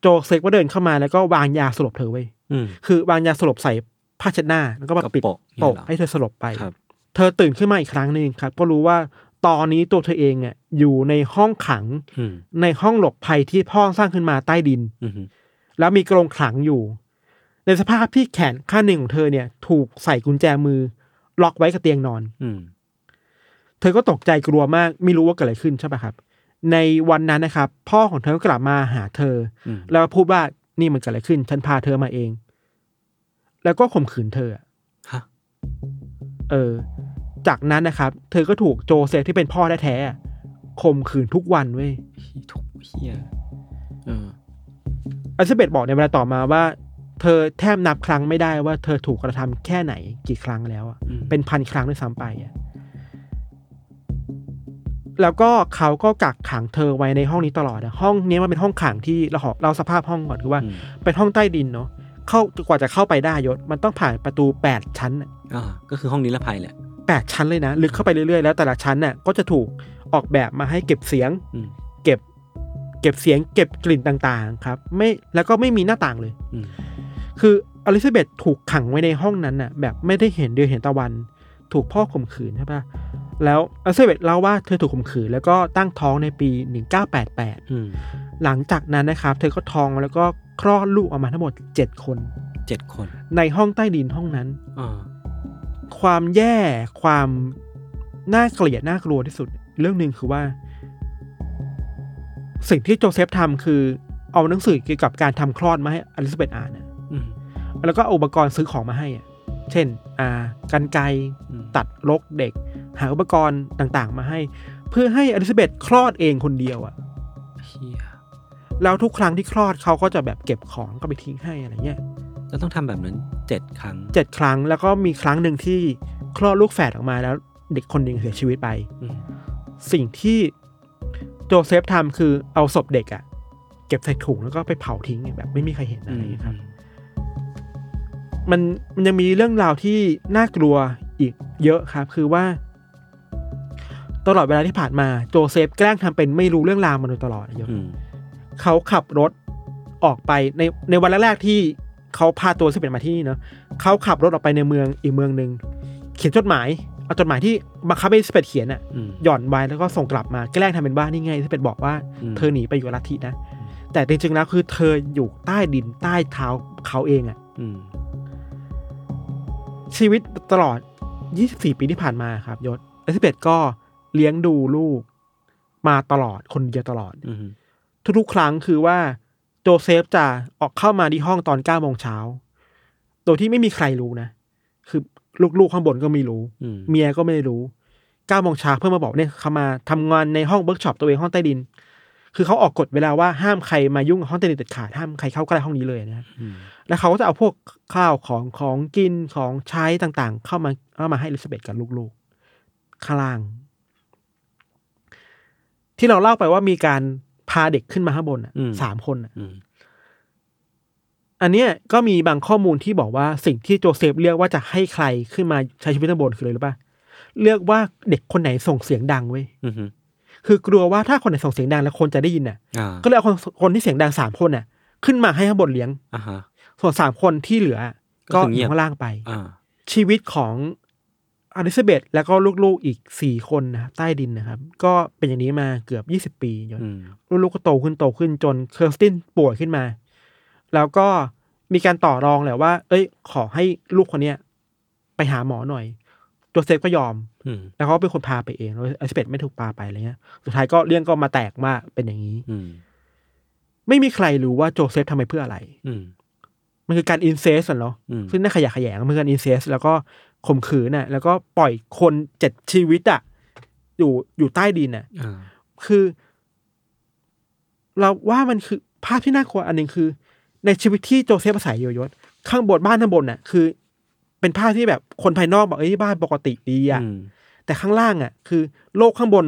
S3: โจเซฟก็เดินเข้ามาแล้วก็วางยาสลบเธอไว้
S2: อืม
S3: คือวางยาสลบใส่ผ้าเช็ดหน้าแล้วก็มาปิด
S2: กระโปะ
S3: โปะ
S2: เนี่ยเหรอ
S3: ให้เธอสลบไป
S2: ครับ
S3: เธอตื่นขึ้นมาอีกครั้งหนึ่งครับ ก็รู้ว่าตอนนี้ตัวเธอเองอะอยู่ในห้องขัง
S2: อืม
S3: ในห้องหลบภัยที่พ่อสร้างขึ้นมาใต้ดิน
S2: อืม
S3: แล้วมีกรงขังอยู่ ในสภาพที่แขนข้างหนึ่งของเธอเนี่ย ถูกใส่กุญแจมือ ล็อกไว้กับเตียงนอน
S2: อืม
S3: เธอก็ตกใจกลัวมากไม่รู้ว่าเกิดอะไรขึ้นใช่ปะครับ ในวันนั้นนะครับ พ่อของเธอก็กลับมาหาเธอ
S2: อืม
S3: แล้วพูดว่านี่มันเกิดอะไรขึ้น ฉันพาเธอมาเอง แล้วก็ข่มขืนเธออะ
S2: ฮะ
S3: เออ จากนั้นนะครับ เธอก็ถูกโจเซฟที่เป็นพ่อแท้ๆอะข่มขืนทุกวันเว้ย
S2: ทุกเฮียเออ
S3: อลิซาเบธบอกในเวลาต่อมาว่า เธอแทบนับครั้งไม่ได้ว่าเธอถูกกระทำแค่ไหนกี่ครั้งแล้วอะ
S2: อืม
S3: เป็นพันครั้งด้วยซ้ำไปอะ แล้วก็เขาก็กักขังเธอไว้ในห้องนี้ตลอดอะห้องนี้มันเป็นห้องขังที่เราขอเราสภาพห้องก่อนคือว่า
S2: อืม
S3: เป็นห้องใต้ดินเนาะเข้ากว่าจะเข้าไปได้ยศมันต้องผ่านประตูแปดชั้นอะ
S2: อ่าก็คือห้องนิรภัยแหละ
S3: แปดชั้นเลยนะ ลึกเข้าไปเรื่อยๆ แล้วแต่ละชั้นน่ะก็จะถูกออกแบบมาให้เก็บเสียง
S2: อืม
S3: เก็บ เก็บเสียง เก็บกลิ่นต่างๆ ครับ ไม่แล้วก็ไม่มีหน้าต่างเลย
S2: อืม
S3: คืออลิซาเบธถูกขังไว้ในห้องนั้นน่ะ แบบไม่ได้เห็นเดือนเห็นตะวัน ถูกพ่อข่มขืนใช่ปะ แล้วอลิซาเบธเล่าว่าเธอถูกข่มขืนแล้วก็ตั้งท้องในปี 1988
S2: อืม
S3: หลังจากนั้นนะครับเธอก็ท้องแล้วก็คลอดลูกออกมาทั้งหมด 7 คน
S2: เจ็ดคน
S3: ในห้องใต้ดินห้องนั้น
S2: อ่า
S3: ความแย่ความน่าเกลียดน่ากลัวที่สุด เรื่องหนึ่งคือว่า สิ่งที่โจเซฟทำคือ เอาหนังสือเกี่ยวกับการทำคลอดมาให้อลิซาเบธอ่านน่ะ
S2: อืม
S3: แล้วก็เอาอุปกรณ์ซื้อของมาให้อะ เช่นอ่ากันไกร
S2: อืม
S3: ตัดรกเด็ก หาอุปกรณ์ต่างๆ มาให้ เพื่อให้อลิซาเบธคลอดเองคนเดียวอะ
S2: เฮีย
S3: แล้วทุกครั้งที่คลอดเขาก็จะแบบเก็บของก็ไปทิ้งให้อะไรเงี้ย
S2: แล้วต้องทำแบบนั้นเจ็ดครั้ง
S3: เจ็ดครั้งแล้วก็มีครั้งหนึ่งที่คลอดลูกแฝดออกมาแล้ว เด็กคนหนึ่งเสียชีวิตไป
S2: อืม
S3: สิ่งที่โจเซฟทำคือเอาศพเด็กอะเก็บใส่ถุงแล้วก็ไปเผาทิ้งแบบ ไม่มีใครเห็นอะไรอย่างเงี้ยครับ มันมันยังมีเรื่องราวที่น่ากลัวอีกเยอะครับ คือว่า ตลอดเวลาที่ผ่านมาโจเซฟแกล้งทำเป็นไม่รู้เรื่องราวมาโดยตลอดอะยศ
S2: อืม
S3: เขาขับรถออกไปในในวันแรกๆที่เขาพาตัวซิเป็นมาที่นี่เนาะเขาขับรถออกไปในเมืองอีกเมืองหนึ่งเขียนจดหมายเอาจดหมายที่บังคับให้สเบธเขียนอะ
S2: อืม
S3: หย่อนไว้แล้วก็ส่งกลับมาแกล้งทำเป็นว่านี่ไงที่สเบธบอกว่า
S2: อืม
S3: เธอหนีไปอยู่กับลัทธินะแต่จริงๆแล้วคือเธออยู่ใต้ดินใต้เท้าเขาเองอะ
S2: อืม
S3: ชีวิตตลอด 24 ปีที่ผ่านมาครับยศเอลิซาเบธก็เลี้ยงดูลูก มาตลอดคนเดียวตลอด
S2: อืม
S3: ทุกๆครั้งคือว่าโจเซฟจะออกเข้ามาที่ห้องตอน9โมงเช้า โดยที่ไม่มีใครรู้นะ คือลูกๆข้างบนก็ไม่รู้
S2: อืม
S3: เมียก็ไม่รู้9โมงเช้าเพื่อมาบอกเนี่ยเขามาทำงานในห้องเวิร์กช็อปตัวเองห้องใต้ดิน คือเขาออกกฎไว้ว่าห้ามใครมายุ่งกับห้องใต้ดินเด็ดขาดห้ามใครเข้าใกล้ห้องนี้เลยนะ
S2: อืม
S3: แล้วเขาก็จะเอาพวกข้าวของของกินของใช้ต่างๆ เข้ามาเข้ามาให้อลิซาเบธกับลูกๆข้างล่าง ที่เราเล่าไปว่ามีการพาเด็กขึ้นมาข้างบนอะสามคนอะ
S2: อืม
S3: อันเนี้ยก็มีบางข้อมูลที่บอกว่าสิ่งที่โจเซฟเลือกว่าจะให้ใครขึ้นมาใช้ชีวิตข้างบนคืออะไรรู้ป่ะเลือกว่าเด็กคนไหนส่งเสียงดังเว้ย
S2: อืม
S3: คือกลัวว่าถ้าคนไหนส่งเสียงดังแล้วคนจะได้ยินน่ะ
S2: อ่า
S3: ก็เลยเอาคนคนที่เสียงดังสามคนน่ะ ขึ้นมาให้ข้างบนเลี้ยง
S2: อ่าฮะ
S3: ส่วนสามคนที่เหลือ
S2: ก็
S3: ก็
S2: คือ
S3: อ
S2: เงียบ
S3: ยู่ข้างล่างไป
S2: อ่า
S3: ชีวิตของอลิซาเบธแล้วก็ลูกๆอีกสี่คนนะครับใต้ดินนะครับ ก็เป็นอย่างนี้มาเกือบยี่สิบปีจน
S2: อืม
S3: ลูกๆก็โตขึ้นโตขึ้นจนเคอร์สตินป่วยขึ้นมา แล้วก็มีการต่อรองแหละว่า เอ้ย ขอให้ลูกคนเนี้ยไปหาหมอหน่อยโจเซฟก็ยอม
S2: อืม
S3: แล้วเขาก็เป็นคนพาไปเองแล้วอลิซาเบธไม่ถูกพาไปอะไรเงี้ยสุดท้ายก็เรื่องก็มาแตกว่าเป็นอย่างนี้
S2: อืม
S3: ไม่มีใครรู้ว่าโจเซฟทำไปเพื่ออะไร
S2: อืม
S3: มันคือการ incest เนาะ
S2: อืม
S3: ซึ่งน่าขยะแขยงมันคือการ incest แล้วก็ข่มขืนน่ะ แล้วก็ปล่อยคนเจ็ดชีวิตอะอยู่อยู่ใต้ดินน่ะ
S2: อ่า
S3: คือ เราว่ามันคือภาพที่น่ากลัวอันหนึ่งคือ ในชีวิตที่โจเซฟอาศัยอยู่ยศข้างบนบ้านข้างบนน่ะ คือ เป็นภาพที่แบบคนภายนอกบอกเอ้ยบ้านปกติดีอะ
S2: อืม
S3: แต่ข้างล่างอะ คือ โลกข้างบน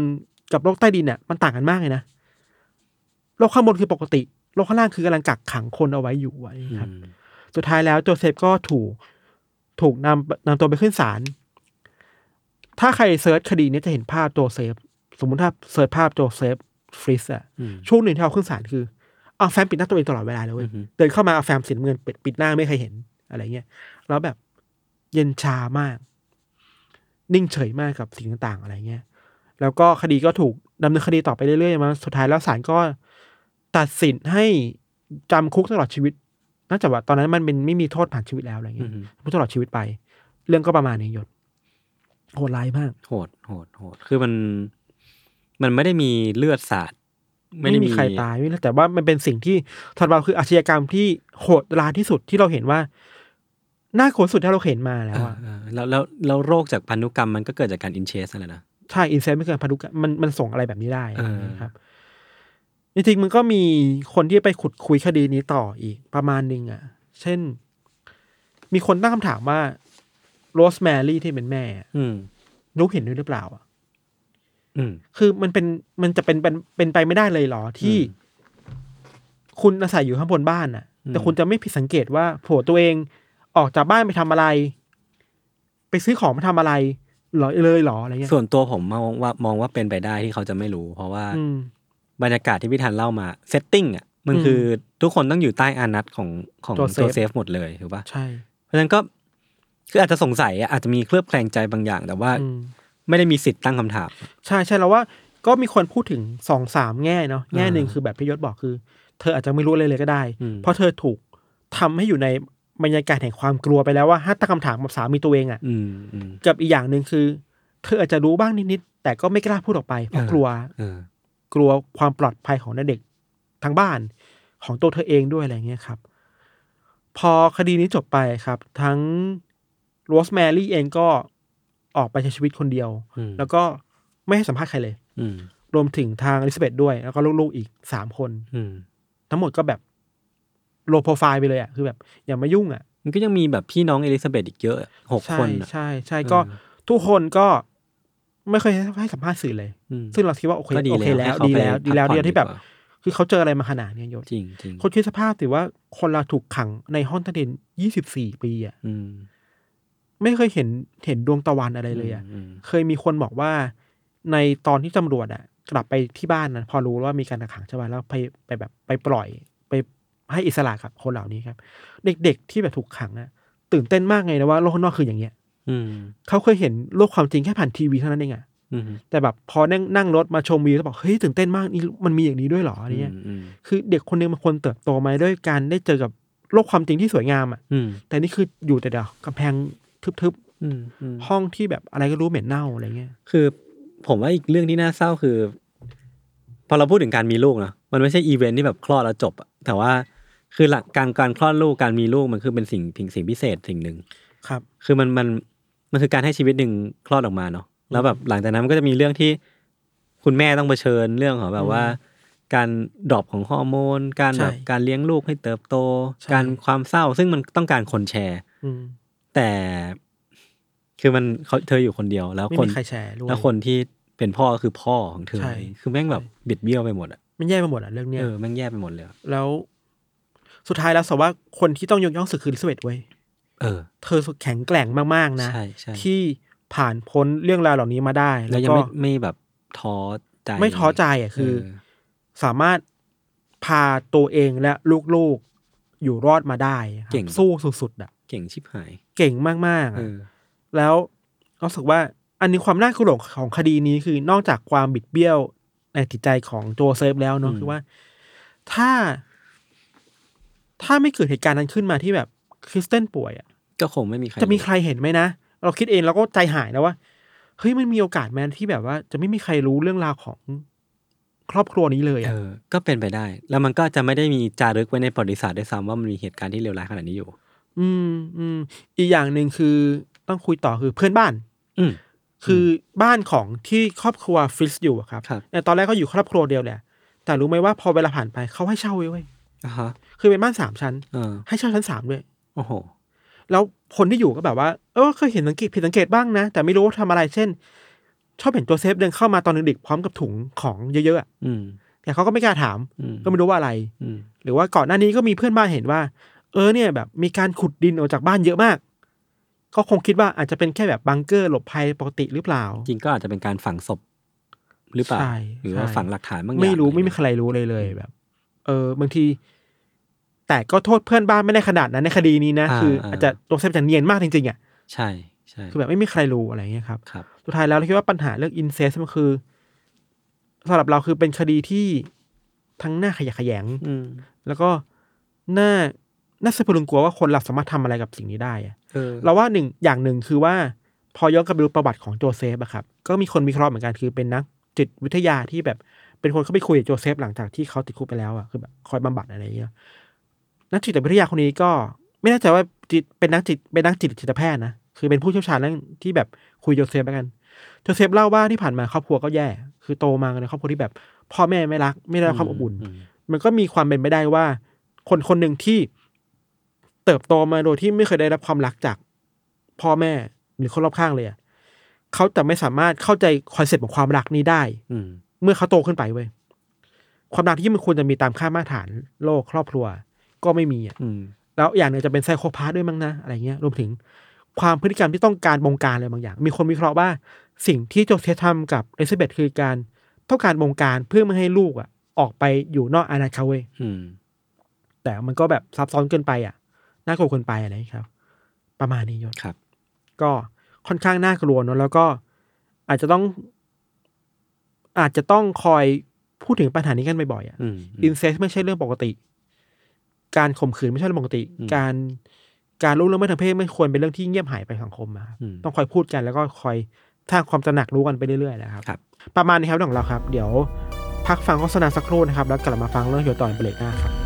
S3: กับโลกใต้ดินอะมันต่างกันมากเลยนะโลกข้างบนคือปกติโลกข้างล่างคือกำลังกักขังคนเอาไว้อยู่ไว้ครับ สุดท้ายแล้วโจเซฟก็ถูกถูกนำนำตัวไปขึ้นศาล ถ้าใคร search คดีนี้จะเห็นภาพโจเซฟ สมมุติถ้า search ภาพโจเซฟฟริสอะ
S2: อืม
S3: ช่วงหนึ่งที่เอาขึ้นศาลคือเอาแฟ้มปิดหน้าตัวเองตลอดเวลาเลยเว้ย
S2: อือฮึ
S3: เดินเข้ามาเอาแฟ้มสีน้ำเงินปิดปิดหน้าไม่มีใครเห็นอะไรเงี้ยแล้วแบบเย็นชามาก นิ่งเฉยมากกับสิ่งต่างๆ อะไรเงี้ยแล้วก็คดีก็ถูกดำเนินคดีต่อไปเรื่อยๆมาสุดท้ายแล้วศาลก็ตัดสินให้จำคุกตลอดชีวิต น่าจะว่าตอนนั้นมันเป็นไม่มีโทษประหารชีวิตแล้วอะไรเงี้ยอื
S2: ม
S3: คุกตลอดชีวิตไป เรื่องก็ประมาณนี้ยศโหดร้ายมาก
S2: โหดโหดโหดคือมัน มันไม่ได้มีเลือดสาดไม่
S3: ไม่
S2: ได้
S3: มีใครตายไม่รู้แต่ว่ามันเป็นสิ่งที่สำหรับเราคืออาชญากรรมที่โหดร้ายที่สุดที่เราเห็นว่าน่ากลัวสุดที่เราเห็นมาแล้ว
S2: เออ
S3: อะ
S2: เออแล้วแล้วแล้วโรคจากพันธุกรรมมันก็เกิดจากการอินเชสนั่นแหละนะ
S3: ใช่อินเซนไม่เกินพันธุกรรมมันมันส่งอะไรแบบนี้ได้
S2: เออ
S3: นะครับ จริงๆมันก็มีคนที่ไปขุดคุยคดีนี้ต่ออีกประมาณหนึ่งอะ เช่น มีคนตั้งคำถามว่าโรสแมรี่ที่เป็นแม่อะ
S2: อืม
S3: รู้เห็นด้วยหรือเปล่าอะ
S2: อืม
S3: คือมันเป็นมันจะเป็นเป็นเป็นไปไม่ได้เลยเหรอที่ คุณอาศัยอยู่ข้างบนบ้านน่ะ
S2: อืม
S3: แต่คุณจะไม่ผิดสังเกตว่าผัวตัวเองออกจากบ้านไปทำอะไร ไปซื้อของมาทำอะไรเหรอเลยเหรออะไรเงี้ย
S2: ส่วนตัวผมมองว่ามองว่าเป็นไปได้ที่เขาจะไม่รู้ เพราะว่า
S3: อืม
S2: บรรยากาศที่พี่ธันเล่ามา setting อะมัน
S3: อืม
S2: คือทุกคนต้องอยู่ใต้อาณัติของของ
S3: โจเซฟ
S2: โจเซฟหมดเลยถูกปะ
S3: ใช่
S2: เพราะฉะนั้นก็คืออาจจะสงสัยอะอาจจะมีเคลือบแคลงใจบางอย่าง แต่ว่า
S3: อืม
S2: ไม่ได้มีสิทธิ์ตั้งคำถาม
S3: ใช่ใช่แล้วว่าก็มีคนพูดถึงสองสามแง่เนาะแง่หนึ่ง
S2: อ่า
S3: คือแบบพี่ยศบอกคือ เธออาจจะไม่รู้อะไรเลยก็ได้
S2: อืม
S3: เพราะเธอถูกทำให้อยู่ในบรรยากาศแห่งความกลัวไปแล้วว่าถ้าตั้งคำถามกับสามีตัวเองอะ่ะ
S2: อืมอืม
S3: กับอีกอย่างหนึ่งคือ เธออาจจะรู้บ้างนิดๆแต่ก็ไม่กล้าพูดออกไปเพราะ
S2: เออ
S3: กลัว
S2: เออ
S3: กลัวความปลอดภัยของเด็กทั้งบ้านของตัวเธอเองด้วยอะไรเงี้ยครับ พอคดีนี้จบไปครับ ทั้งโรสแมรี่เองก็ออกไปใช้ชีวิตคนเดียว
S2: อืม
S3: แล้วก็ไม่ให้สัมภาษณ์ใครเลย
S2: อืม
S3: รวมถึงทางอลิซาเบธด้วย แล้วก็ลูกๆอีกสามคน
S2: อืม
S3: ทั้งหมดก็แบบ low profile ไปเลยอะคือแบบ อย่ามายุ่งอะ
S2: มันก็ยังมีแบบพี่น้องเอลิซาเบธอีกเยอะหก
S3: ใช่
S2: คนอะ
S3: ใช่ใช่ก็ทุกคนก็ ไม่เคยให้สัมภาษณ์สื่อเลย
S2: อืม
S3: ซึ่งเราคิดว่าโอเค
S2: ก็ดี
S3: โอเค
S2: แล้
S3: แล้วว
S2: ให้
S3: ดี
S2: เขา
S3: แล้ว
S2: ไป
S3: ดีแล้ว
S2: พักผ่อน
S3: ดีแล้วที่แบบ
S2: ดีกว่า
S3: คือเขาเจออะไรมาขนาดเนี้ยยศ
S2: จริงจริง
S3: คนคิดสภาพถือว่าคนเราถูกขังในห้องใต้ดินยี่สิบสี่ปีอะ
S2: อืม
S3: ไม่เคยเห็นเห็นดวงตะวันอะไรเลยอะ
S2: อืม
S3: เคยมีคนบอกว่า ในตอนที่ตำรวจอะ กลับไปที่บ้านนะพอรู้ว่ามีการกักขังใช่ไหมแล้วไปไปแบบไปปล่อย ไปให้อิสระกับคนเหล่านี้ครับ เด็กๆที่แบบถูกขังอะ ตื่นเต้นมากไงนะว่าโลกข้างนอกคืออย่างเงี้ย
S2: อืม
S3: เขาเคยเห็นโลกความจริงแค่ผ่านทีวีเท่านั้นเองอะ
S2: อืม
S3: แต่แบบพอนั่งนั่งรถมาชมวิวแล้วบอกเฮ้ยตื่นเต้นมากนี่มันมีอย่างนี้ด้วยเหรออะไรเงี้ย
S2: อืม
S3: คือเด็กคนหนึงมันควรเติบโตมาด้วยการได้เจอกับโลกความจริงที่สวยงามอะ
S2: อืม
S3: แต่นี่คืออยู่แต่เดียวกำแพงทึบ
S2: อืมอืม
S3: ๆห้องที่แบบอะไรก็รู้เหม็นเน่าอะไรเงี้ย
S2: คือ ผมว่าอีกเรื่องที่น่าเศร้าคือ พอเราพูดถึงการมีลูกนะมันไม่ใช่อีเวนท์ที่แบบคลอดแล้วจบอะแต่ว่าคือหลักการการคลอดลูกการมีลูกมันคือเป็นสิ่งสิ่งสิ่งพิเศษสิ่งหนึ่ง
S3: ครับ
S2: คือมันมัน มันคือการให้ชีวิตหนึ่งคลอดออกมาเนาะแล้วแบบหลังจากนั้นมันก็จะมีเรื่องที่คุณแม่ต้องเผชิญเรื่องของแบบว่า การ drop ของฮอร์โมน การ
S3: ใช่
S2: แบบการเลี้ยงลูกให้เติบโต
S3: ใช่
S2: การความเศร้า ซึ่งมันต้องการคนแชร์
S3: อืม
S2: แต่คือมันเขาเธออยู่คนเดียว แล้ว
S3: ไม่
S2: คน
S3: มีใครแชร์ด้วย
S2: แล้วคนที่เป็นพ่อก็คือพ่อของเธอ
S3: ใช่
S2: คือแม่งแบบบิดเบี้ยวไปหมดอะ
S3: มันแย่ไปหมดอะเรื่องเนี้ย
S2: เออแม่งแย่ไปหมดเลยอะ
S3: แล้ว สุดท้ายแล้วสว่าคนที่ต้องยกย่องสุดคือลิซาเบธเว้ย
S2: เออ
S3: เธอแข็งแกร่งมากๆนะ
S2: ใช่ใช่
S3: ที่ผ่านพ้นเรื่องราวเหล่านี้มาได้
S2: แล้
S3: แล้วว
S2: ยัง
S3: ก็
S2: ไม่ไม่แบบท้อใจ
S3: ไม่ท้อใจอะคือ
S2: เสา
S3: มารถพาตัวเองและลูกๆอยู่รอดมาได้ครับ
S2: เก่ง
S3: สู้สุดๆอะ
S2: เก่งชิบหาย
S3: เก่งมากๆ
S2: เอ
S3: อะ
S2: อ
S3: แล้วรู้สึกว่าอันนี้ความน่ากลัวของคดีนี้คือนอกจากความบิดเบี้ยวในจิตใจของโจเซฟแล้วเนอะ
S2: อืม
S3: คือว่าถ้า ถ้าไม่เกิดเหตุการณ์นั้นขึ้นมาที่แบบ คริสเตนป่วยอะ
S2: ก็คงไม่มีใคร
S3: จะมีใครเห็นไหมนะ เราคิดเองเราก็ใจหายนะว่าเฮ้ยมันมีโอกาสแมนที่แบบว่า จะไม่มีใครรู้เรื่องราวของครอบครัวนี้เลย
S2: เอ
S3: อะ
S2: อก็เป็นไปได้ แล้วมันก็จะไม่ได้มีจารึกไว้ในประวัติศาสตร์ด้วยซ้ำว่ามันมีเหตุการณ์ที่เลวร้ายขนาดนี้อยู่
S3: อืมอืมอีกอย่างหนึ่งคือต้องคุยต่อคือเพื่อนบ้าน
S2: อืม
S3: คือบ้านของที่ครอบครัวฟิสอยู่อะครับ
S2: ครับ
S3: แต่ตอนแรกก็อยู่ครอบครัวเดียวแหละ แต่รู้ไหมว่าพอเวลาผ่านไปเขาให้เช่าไว้เว้ย
S2: อะฮะ
S3: คือเป็นบ้านสามชั้น
S2: เออ
S3: ให้เช่าชั้นสามด้วย
S2: โอ้โห
S3: แล้วคนที่อยู่ก็แบบว่า เออเคยเห็นสังเกตผิดสังเกตบ้างนะ แต่ไม่รู้ว่าทำอะไรเช่น ชอบเห็นโจเซฟเดินเข้ามาตอนดึกๆพร้อมกับถุงของเยอะๆอะ
S2: อืม
S3: แต่เขาก็ไม่กล้าถาม
S2: อืม
S3: ก็ไม่รู้ว่าอะไร
S2: อืม
S3: หรือว่าก่อนหน้านี้ก็มีเพื่อนบ้านเห็นว่า เออเนี่ยแบบมีการขุดดินออกจากบ้านเยอะมาก ก็คงคิดว่าอาจจะเป็นแค่แบบบังเกอร์หลบภัยปกติหรือเปล่า
S2: จริงก็อาจจะเป็นการฝังศพ หรือเปล่า
S3: ใช่
S2: หรือว่า
S3: ใช่
S2: ฝังหลักฐานบางอย่าง
S3: ไม่รู้
S2: อะ
S3: ไม่มีใครรู้เลยเลยแบบ เออบางที แต่ก็โทษเพื่อนบ้านไม่ได้ขนาดนั้นในคดีนี้นะาคือ อาจจะตัวเซฟจะเนียนมากจริงๆอะ
S2: ใช่ใช่
S3: คือแบบไม่มีใครรู้อะไรเงี้ยครับ
S2: ครับ
S3: สุดท้ายแล้วเราคิดว่าปัญหาเรื่องอินเซสมันคือสำหรับเราคือเป็นคดีที่ทั้งหน้าขยะแขยง
S2: อืม
S3: แล้วก็หน้าน่าสะพรึงกลัวว่าคนเราสามารถทำอะไรกับสิ่งนี้ได้อะ
S2: เออ
S3: เราว่าหนึ่งอย่างหนึ่งคือว่า พอย้อนกลับไปดูประวัติของโจเซฟอะครับ ก็มีคนวิเคราะห์เหมือนกันคือเป็นนักจิตวิทยาที่แบบเป็นคนเข้าไปคุยกับโจเซฟหลังจากที่เขาติดคุกไปแล้วอะคือแบบคอยบำบัดอะไรอย่างเงี้ย นักจิตวิทยาคนนี้ก็ ไม่แน่ใจว่าจิตเป็นนักจิตเป็นนักจิตจิตแพทย์นะคือเป็นผู้เชี่ยวชาญเรื่องที่แบบคุยโจเซฟแล้วกันโจเซฟเล่าว่าที่ผ่านมาครอบครัวก็แย่ คือโตมาในครอบครัวที่แบบ พ่อแม่ไม่รัก ไม่ได้รับความอบอุ่น
S2: อืม
S3: มันก็มีความเป็นไปได้ว่า คนคนหนึ่งที่เติบโตมาโดยที่ไม่เคยได้รับความรักจากพ่อแม่หรือคนรอบข้างเลยอะเขาจะไม่สามารถเข้าใจ concept ของความรักนี้ได้
S2: อืม
S3: เมื่อเขาโตขึ้นไปเว้ยความรักที่มันควรจะมีตามค่ามาตรฐานโลกครอบครัว ก็ไม่มีอะ
S2: อืม
S3: แล้วอย่างหนึ่งจะเป็น psychopath ด้วยมั้งนะอะไรเงี้ยรวมถึงความพฤติกรรมที่ต้องการบงการอะไรบางอย่าง มีคนวิเคราะห์ว่าสิ่งที่โจเซฟทำกับเอลิซาเบธคือการต้องการบงการเพื่อไม่ให้ลูกอะ ออกไปอยู่นอกอาณาเขตเว้ย
S2: อืม
S3: แต่มันก็แบบซับซ้อนเกินไปอะ น่ากลัวเกินไปอะไรอย่างเงี้ยครับ ประมาณนี้ยศ
S2: ครับ
S3: ก็ค่อนข้างน่ากลัวเนอะแล้วก็อาจจะต้อง อาจจะต้องคอยพูดถึงปัญหานี้กันบ่อยๆอะ
S2: อืม
S3: อินเซสไม่ใช่เรื่องปกติ การข่มขืนไม่ใช่เรื่องปกติ
S2: อืม
S3: การการรู้เรื่องไม่ทางเพศไม่ควรเป็นเรื่องที่เงียบหายไปสังคมอะครับ
S2: อืม
S3: ต้องคอยพูดกันแล้วก็คอยสร้างความตระหนักรู้กันไปเรื่อยๆนะครับ
S2: ครับ
S3: ประมาณนี้ครับเรื่องของเราครับ เดี๋ยวพักฟังโฆษณาสักครู่นะครับ แล้วกลับมาฟังเรื่องเกี่ยวต่อในเบรกหน้าครับ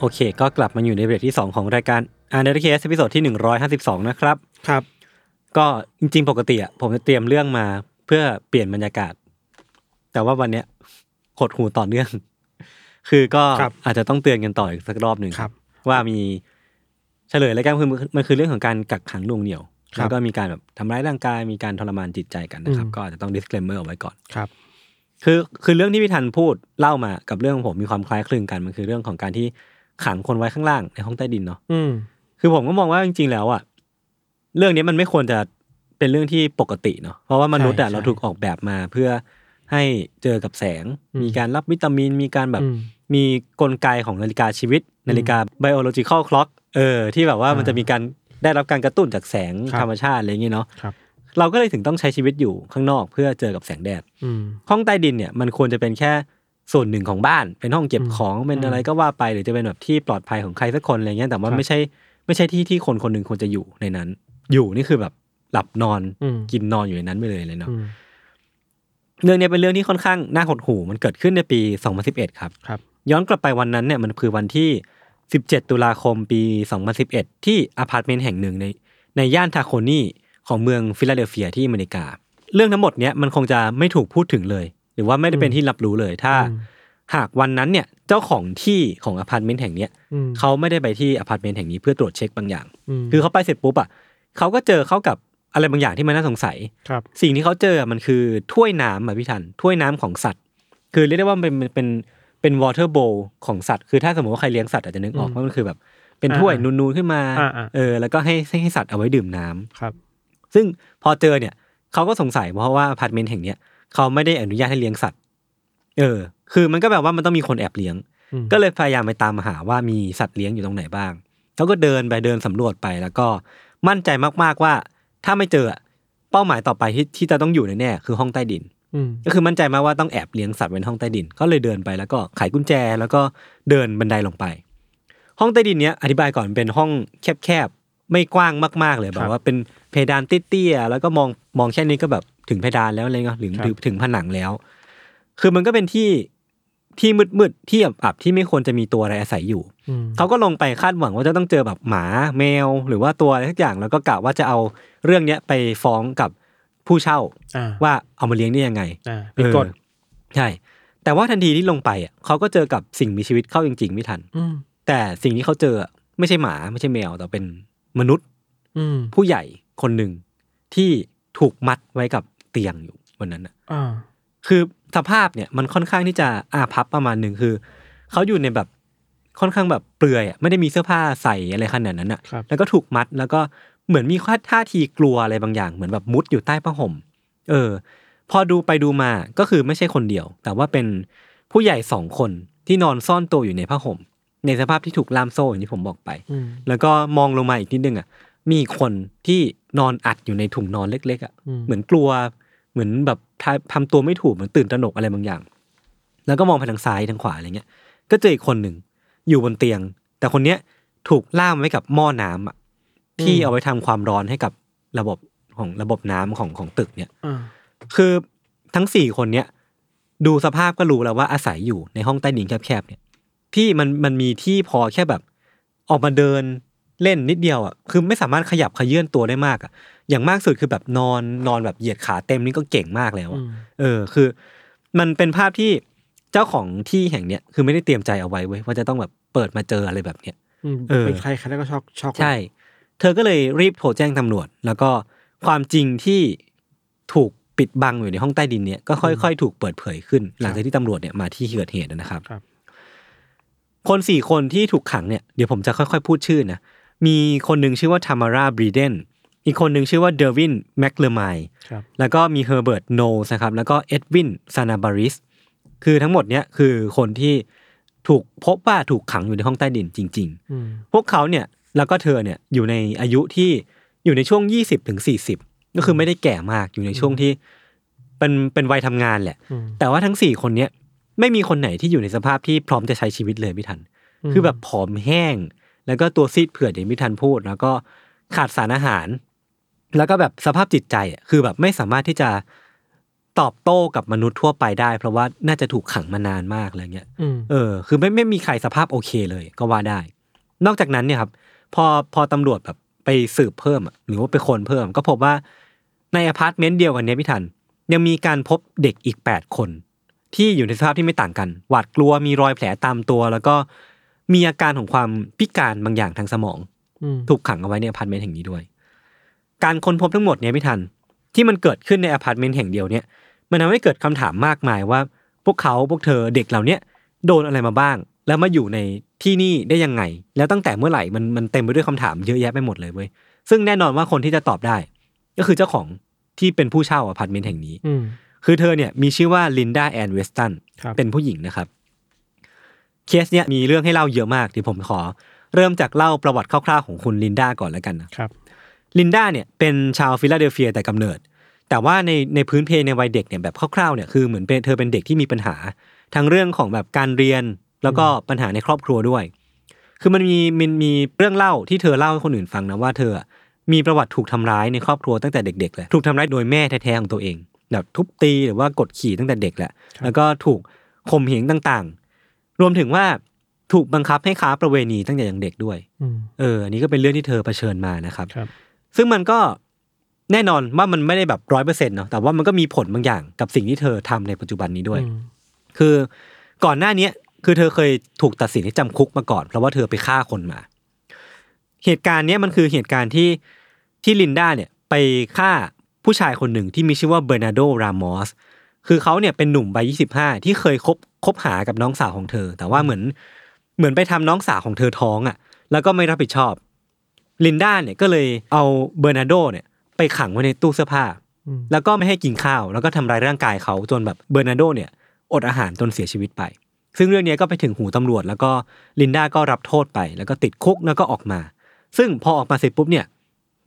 S2: โอเค ก็กลับมาอยู่ในเบรกที่ 2 ของรายการ Untitled Case episode ที่ 152 นะครับ
S3: ครับ
S2: ก็จริงๆ ปกติอะผมจะเตรียมเรื่องมาเพื่อเปลี่ยนบรรยากาศ แต่ว่าวันเนี้ยหดหูต่อเนื่อง คือก็
S3: ครับ
S2: อาจจะต้องเตือนกันต่ออีกสักรอบหนึ่ง
S3: ครับ
S2: ว่ามีเฉลยแล้วกันคือมันคือเรื่องของการกักขังหน่วงเหนี่ยว
S3: ครับ
S2: แล้วก็มีการแบบทำร้ายร่างกายมีการทรมานจิตใจกันนะครับ
S3: อืม
S2: ก็อาจจะต้อง disclaimer เอาไว้ก่อน
S3: ครับ
S2: คือคือเรื่องที่พี่ทันพูดเล่ามากับเรื่องของผมมีความคล้ายคลึงกันมันคือเรื่องของการที่ ขังคนไว้ข้างล่างในห้องใต้ดินเนาะ
S3: อืม
S2: คือผมก็มองว่าจริงๆแล้วอะเรื่องนี้มันไม่ควรจะเป็นเรื่องที่ปกติเนาะเพราะว่ามนุษย์อะ
S3: ใช่
S2: เราถูกออกแบบมาเพื่อให้เจอกับแสง
S3: อืม
S2: มีการรับวิตามิน มีการแบบ
S3: อืม
S2: มีกลไกของนาฬิกาชีวิต นาฬิกา biological clock เออ ที่แบบว่า
S3: อ่ามั
S2: มันจะมีการได้รับการกระตุ้นจากแสง
S3: ครับ
S2: ธรรมชาติอะไรอย่างเงี้ยเนาะ
S3: ครับ
S2: เราก็เลยถึงต้องใช้ชีวิตอยู่ข้างนอกเพื่อเจอกับแสงแดด
S3: อืม
S2: ห้องใต้ดินเนี่ยมันควรจะเป็นแค่ ส่วนหนึ่งของบ้าน เป็นห้องเก็บ
S3: อืม
S2: ของเป็น
S3: อืม
S2: อะไรก็ว่าไปหรือจะเป็นแบบที่ปลอดภัยของใครสักคนอะไรเงี้ยแต่ว่า
S3: ครับ
S2: ไม่ใช่ไม่ใช่ที่ที่คนคนหนึ่งควรจะอยู่ในนั้น อยู่นี่คือแบบหลับนอน
S3: อืม
S2: กินนอนอยู่ในนั้นไปเลยเลยเนาะ
S3: อืม
S2: เรื่องเนี้ยเป็นเรื่องที่ค่อนข้างน่าหดหู่มันเกิดขึ้นในปี 2011 ครับ
S3: ครับ
S2: ย้อนกลับไปวันนั้นเนี่ยมันคือวันที่ 17 ตุลาคมปี 2011 ที่อพาร์ตเมนต์แห่งหนึ่งในในย่านทาโคนีของเมืองฟิลาเดลเฟียที่อเมริกา เรื่องทั้งหมดเนี้ยมันคงจะไม่ถูกพูดถึงเลย หรือว่าไม่ได้เป็นที่รับรู้เลยถ้า
S3: อืม
S2: หากวันนั้นเนี่ยเจ้าของที่ของอพาร์ตเมนต์แห่งเนี้ย
S3: อืม
S2: เขาไม่ได้ไปที่อพาร์ตเมนต์แห่งนี้เพื่อตรวจเช็คบางอย่างอื
S3: ม
S2: คือเขาไปเสร็จปุ๊บอะเขาก็เจอเข้ากับอะไรบางอย่างที่มันน่าสงสัย
S3: ครับ
S2: สิ่งที่เขาเจออะมันคือถ้วยน้ำอะพี่ทันถ้วยน้ำของสัตว์ คือเรียกได้ว่ามันเป็นเป็นเป็น water bowl ของสัตว์ คือถ้าสมมติว่าใครเลี้ยงสัตว์อาจจะนึกออก
S3: อืม
S2: ว่ามันคือแบบ เป็นถ้วย
S3: อ่า
S2: นูนๆขึ้นมา
S3: อ่าอ่า
S2: เออ แล้วก็ให้ให้ให้สัตว์เอาไว้ดื่มน้ำ
S3: ครับ
S2: ซึ่งพอเจอเนี่ยเขาก็สงสัยเพราะว่าอพาร์ตเมนต์แห่งเนี้ย เขาไม่ได้อนุญาตให้เลี้ยงสัตว์ เออ คือมันก็แบบว่ามันต้องมีคนแอบเลี้ยง
S3: อืม
S2: ก็เลยพยายามไปตามหาว่ามีสัตว์เลี้ยงอยู่ตรงไหนบ้างเขาก็เดินไปเดินสำรวจไปแล้วก็มั่นใจมากๆว่า ถ้าไม่เจออะเป้าหมายต่อไปที่ที่จะต้องอยู่แน่ๆคือห้องใต้ดิน
S3: อืม
S2: ก็คือมั่นใจมากว่าต้องแอบเลี้ยงสัตว์ไว้ในห้องใต้ดิน ก็เลยเดินไปแล้วก็ไขกุญแจแล้วก็เดินบันไดลงไป ห้องใต้ดินเนี้ยอธิบายก่อนเป็นห้องแคบๆไม่กว้างมาก ๆ เลยแบบว่าเป็นเพดานเตี้ยๆแล้วก็มองมองแค่นี้ก็แบบ ถึงเพดานแล้วอะไรเงี้ยหรือถึงถึงผนังแล้ว คือมันก็เป็นที่ที่มืดๆที่อับๆที่ไม่ควรจะมีตัวอะไรอาศัยอยู่
S3: อืม
S2: เขาก็ลงไปคาดหวังว่าจะต้องเจอแบบหมาแมว หรือว่าตัวอะไรสักอย่างแล้วก็กะว่าจะเอาเรื่องเนี้ยไปฟ้องกับผู้เช่า
S3: อ่า
S2: ว่าเอามาเลี้ยงได้ยังไง
S3: อ่าเป็นกฎ
S2: เออใช่ แต่ว่าทันทีที่ลงไปอะเขาก็เจอกับสิ่งมีชีวิตเข้าจริงๆไม่ทัน
S3: อืม
S2: แต่สิ่งที่เขาเจออะไม่ใช่หมาไม่ใช่แมว แต่เป็นมนุษย์
S3: อืม
S2: ผู้ใหญ่คนหนึ่งที่ถูกมัดไว้กับเตียงอยู่วันนั้นอะ
S3: อ่า
S2: คือสภาพเนี่ยมันค่อนข้างที่จะอาพับประมาณหนึ่งคือเขาอยู่ในแบบค่อนข้างแบบเปลือยอะไม่ได้มีเสื้อผ้าใส่อะไรขนาดนั้นอะ
S3: ครับ
S2: แล้วก็ถูกมัดแล้วก็เหมือนมีท่าทีกลัวอะไรบางอย่าง เหมือนแบบมุดอยู่ใต้ผ้าห่ม เออ พอดูไปดูมาก็คือไม่ใช่คนเดียว แต่ว่าเป็นผู้ใหญ่สองคนที่นอนซ่อนตัวอยู่ในผ้าห่ม ในสภาพที่ถูกล่ามโซ่อย่างที่ผมบอกไป
S3: อืม
S2: แล้วก็มองลงมาอีกนิดนึงอะมีอีกคนที่นอนอัดอยู่ในถุงนอนเล็กๆอะ
S3: อืม
S2: เหมือนกลัว เหมือนแบบทาทำตัวไม่ถูกเหมือนตื่นตระหนกอะไรบางอย่าง แล้วก็มองไปทางซ้ายทางขวาอะไรเงี้ย ก็เจออีกคนหนึ่งอยู่บนเตียง แต่คนเนี้ยถูกล่ามไว้กับหม้อน้ำอะที่เอาไว้ทำความร้อนให้กับระบบของระบบน้ำของของตึกเนี่ย
S3: อ่า
S2: คือทั้งสี่คนเนี้ยดูสภาพก็รู้แล้วว่าอาศัยอยู่ในห้องใต้ดินแคบๆเนี่ยที่มันมันมีที่พอแค่แบบ ออกมาเดินเล่นนิดเดียวอะคือไม่สามารถขยับขยื่นตัวได้มากอะ อย่างมากสุดคือแบบนอนนอนแบบเหยียดขาเต็มนี่ก็เก่งมากแล้วอะ
S3: อืม
S2: เออคือ มันเป็นภาพที่เจ้าของที่แห่งเนี้ยคือไม่ได้เตรียมใจเอาไว้เว้ยว่าจะต้องแบบเปิดมาเจออะไรแบบเนี้ย
S3: อืม
S2: เออ
S3: เป็นใครใครแล้วก็ช็อกช็อก
S2: ใช่ เธอก็เลยรีบโทรแจ้งตำรวจ แล้วก็ความจริงที่ถูกปิดบังอยู่ในห้องใต้ดินเนี่ยก็ค่อยๆ ถูกเปิดเผยขึ้น หลังจากที่ตำรวจเนี่ยมาที่เกิดเหตุนะครับ
S3: ครับ
S2: คนสี่คนที่ถูกขังเนี่ยเดี๋ยวผมจะค่อยๆ พูดชื่อนะมีคนหนึ่งชื่อว่าทามาราบรีเดน อีกคนหนึ่งชื่อว่าเดวินแมคเลอร์ไม
S3: ครับ
S2: แล้วก็มีเฮอร์เบิร์ตโนสนะครับแล้วก็เอ็ดวินซานาบาริสคือทั้งหมดเนี่ยคือคนที่ถูกพบว่าถูกขังอยู่ในห้องใต้ดินจริงๆ
S3: อืม
S2: พวกเขาเนี่ยแล้วก็เธอเนี่ยอยู่ในอายุที่อยู่ในช่วง20ถึง40ก็คือไม่ได้แก่มากอยู่ในช่วงที่เป็นเป็นวัยทำงานแหละ
S3: อืม
S2: แต่ว่าทั้งสี่คนเนี้ยไม่มีคนไหนที่อยู่ในสภาพที่พร้อมจะใช้ชีวิตเลยพี่ทัน
S3: อืม
S2: คือแบบผอมแห้ง แล้วก็ตัวซีดเผือดอย่างพี่ทันพูด แล้วก็ขาดสารอาหาร แล้วก็แบบสภาพจิตใจอะคือแบบไม่สามารถที่จะตอบโต้กับมนุษย์ทั่วไปได้ เพราะว่าน่าจะถูกขังมานานมากอะไรเงี้ย
S3: อืม
S2: เออ คือไม่ไม่มีใครสภาพโอเคเลยก็ว่าได้ นอกจากนั้นเนี่ยครับ พอพอตำรวจแบบไปสืบเพิ่มอะหรือว่าไปคนเพิ่ม ก็พบว่าในอพาร์ตเมนต์เดียวกันเนี้ยพี่ทัน ยังมีการพบเด็กอีกแปดคน ที่อยู่ในสภาพที่ไม่ต่างกัน หวาดกลัวมีรอยแผลตามตัว แล้วก็มีอาการของความพิการบางอย่างทางสมอง
S3: อืม
S2: ถูกขังเอาไว้ในอพาร์ตเมนต์แห่งนี้ด้วย การค้นพบทั้งหมดเนี่ยพี่ทันที่มันเกิดขึ้นในอพาร์ตเมนต์แห่งเดียวเนี่ย มันทำให้เกิดคำถามมากมายว่า พวกเขาพวกเธอเด็กเหล่าเนี้ยโดนอะไรมาบ้าง แล้วมาอยู่ในที่นี่ได้ยังไง แล้วตั้งแต่เมื่อไหร่มันมันเต็มไปด้วยคำถามเยอะแยะไปหมดเลยเว้ยซึ่งแน่นอนว่าคนที่จะตอบได้ ก็คือเจ้าของที่เป็นผู้เช่าอพาร์ตเมนต์แห่งนี้
S3: อืม
S2: คือเธอเนี่ยมีชื่อว่าลินดาแอนเวสตัน
S3: ครับ
S2: เป็นผู้หญิงนะครับเคสเนี่ยมีเรื่องให้เล่าเยอะมากเดี๋ยวผมขอ เริ่มจากเล่าประวัติคร่าวๆของคุณลินดาก่อนแล้วกันนะ
S3: ครับ
S2: ลินดาเนี่ยเป็นชาวฟิลาเดลเฟียแต่กำเนิด แต่ว่าในในพื้นเพในวัยเด็กเนี่ยแบบคร่าวๆเนี่ยคือเหมือนเป็นเธอเป็นเด็กที่มีปัญหาทั้งเรื่องของแบบการเรียนแล้วก็ปัญหาในครอบครัวด้วย คือมันมีมันมีเรื่องเล่าที่เธอเล่าให้คนอื่นฟังนะว่าเธอมีประวัติถูกทำร้ายในครอบครัวตั้งแต่เด็กๆเลยถูกทำร้ายโดยแม่แท้ๆของตัวเองแบบทุบตีหรือว่ากดขี่ตั้งแต่เด็กแหละแล้วก็ถูกข่มเหงต่างๆ รวมถึงว่าถูกบังคับให้ค้าประเวณีตั้งแต่ยังเด็กด้วย
S3: อืม
S2: เออ อันนี้ก็เป็นเรื่องที่เธอเผชิญมานะครับ
S3: ครับ
S2: ซึ่งมันก็แน่นอนว่ามันไม่ได้แบบร้อยเปอร์เซ็นต์เนาะแต่ว่ามันก็มีผลบางอย่างกับสิ่งที่เธอทำในปัจจุบันนี้ด้วย
S3: อืม
S2: คือก่อนหน้าเนี้ยคือเธอเคยถูกตัดสินให้จำคุกมาก่อน เพราะว่าเธอไปฆ่าคนมา เหตุการณ์เนี้ยมันคือเหตุการณ์ที่ที่ลินดาเนี่ยไปฆ่าผู้ชายคนหนึ่งที่มีชื่อว่าเบอร์นาโดรามอสคือเขาเนี่ยเป็นหนุ่มวัยยี่สิบห้าที่เคยคบคบหากับน้องสาวของเธอ แต่ว่าเหมือนเหมือนไปทำน้องสาวของเธอท้องอะ แล้วก็ไม่รับผิดชอบ ลินดาเนี่ยก็เลยเอาเบอร์นาโดเนี่ยไปขังไว้ในตู้เสื้อผ้า
S3: อืม
S2: แล้วก็ไม่ให้กินข้าว แล้วก็ทำร้ายร่างกายเขาจนแบบเบอร์นาโดเนี่ยอดอาหารจนเสียชีวิตไป ซึ่งเรื่องนี้ก็ไปถึงหูตำรวจ แล้วก็ลินดาก็รับโทษไป แล้วก็ติดคุกแล้วก็ออกมา ซึ่งพอออกมาเสร็จปุ๊บเนี่ย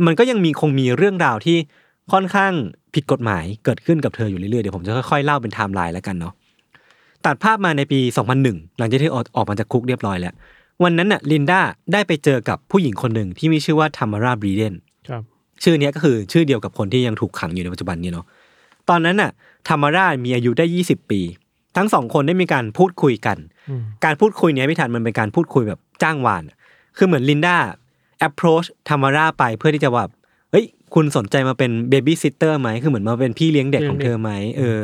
S2: มันก็ยังมีคงมีเรื่องราวที่ค่อนข้างผิดกฎหมายเกิดขึ้นกับเธออยู่เรื่อยๆ เดี๋ยวผมจะค่อยๆเล่าเป็นไทม์ไลน์แล้วกันเนาะ ตัดภาพมาในปี 2001 หลังจากที่ออกออกมาจากคุกเรียบร้อยแล้ว วันนั้นน่ะลินดาได้ไปเจอกับผู้หญิงคนหนึ่งที่มีชื่อว่าธามาราบรีเดน
S3: ครับ
S2: ชื่อเนี้ยก็คือชื่อเดียวกับคนที่ยังถูกขังอยู่ในปัจจุบันนี้เนาะตอนนั้นน่ะธรรมราชมีอายุได้20ปี ทั้งสองคนได้มีการพูดคุยกัน
S3: อืม
S2: การพูดคุยเนี้ยพี่ทันมันเป็นการพูดคุยแบบจ้างวานอะคือเหมือนลินดา approach ธรรมราไปเพื่อที่จะว่าเฮ้ยคุณสนใจมาเป็นเบบี้ซิสเตอร์ไหมคือเหมือนมาเป็นพี่เลี้ยงเด็กของเธอไหมเออ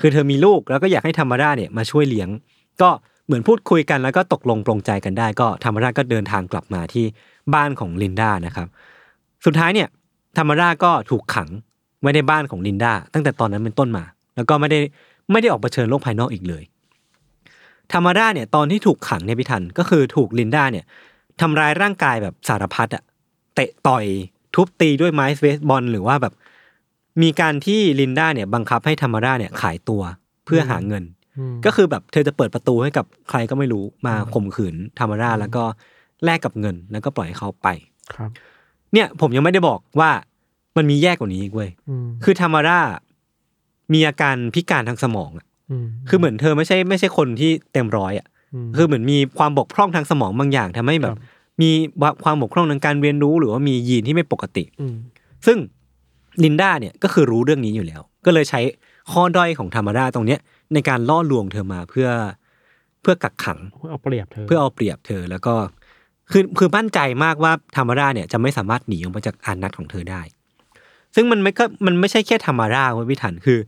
S2: คือเธอมีลูกแล้วก็อยากให้ธรรมราเนี่ยมาช่วยเลี้ยง ก็ เหมือนพูดคุยกันแล้วก็ตกลงปรงใจกันได้ ก็ธรรมราก็เดินทางกลับมาที่บ้านของลินดานะครับ สุดท้ายเนี่ยธรรมราก็ถูกขังไว้ในบ้านของลินดาตั้งแต่ตอนนั้นเป็นต้นมา แล้วก็ไม่ได้ไม่ได้ออกเผชิญโลกภายนอกอีกเลย ธรรมราเนี่ยตอนที่ถูกขังเนี่ยพี่ทันก็คือถูกลินดาเนี่ยทำร้ายร่างกายแบบสารพัดอะเตะต่อยทุบตีด้วยไม้เบสบอลหรือว่าแบบ มีการที่ลินดาเนี่ยบังคับให้ธรรมราเนี่ยขายตัวเพื่อหาเงิน ก็คือแบบเธอจะเปิดประตูให้กับใครก็ไม่รู้มาข่มขืนธรรมราแล้วก็แลกกับเงินแล้วก็ปล่อยให้เขาไป
S3: ครับ
S2: เนี่ยผมยังไม่ได้บอกว่ามันมีแย่กว่านี้อีกเว้ย
S3: อืม
S2: คือธรรมารามีอาการพิการทางสมองอะ
S3: อืม
S2: คือเหมือนเธอไม่ใช่ไม่ใช่คนที่เต็มร้อยอะ
S3: ม
S2: คือเหมือนมีความบกพร่องทางสมองบางอย่างทำให้แบ
S3: ครับบ
S2: มีความบกพร่องทางการเรียนรู้หรือว่ามียีนที่ไม่ปกติ
S3: อืม
S2: ซึ่งลินดาเนี่ยก็คือรู้เรื่องนี้อยู่แล้ว ก็เลยใช้ข้อด้อยของธรรมราตรงเนี้ย ในการล่อลวงเธอมาเพื่อเพื่อกักขัง
S3: เพื่อเอาเปรียบเธอ
S2: เพื่อเอาเปรียบเธอแล้วก็คือคือมั่นใจมากว่าธรรมราเนี่ยจะไม่สามารถหนีออกมาจากอานัตของเธอได้ ซึ่งมันไม่ก็มันไม่ใช่แค่ธรรมราเว้ยพี่ถันคือ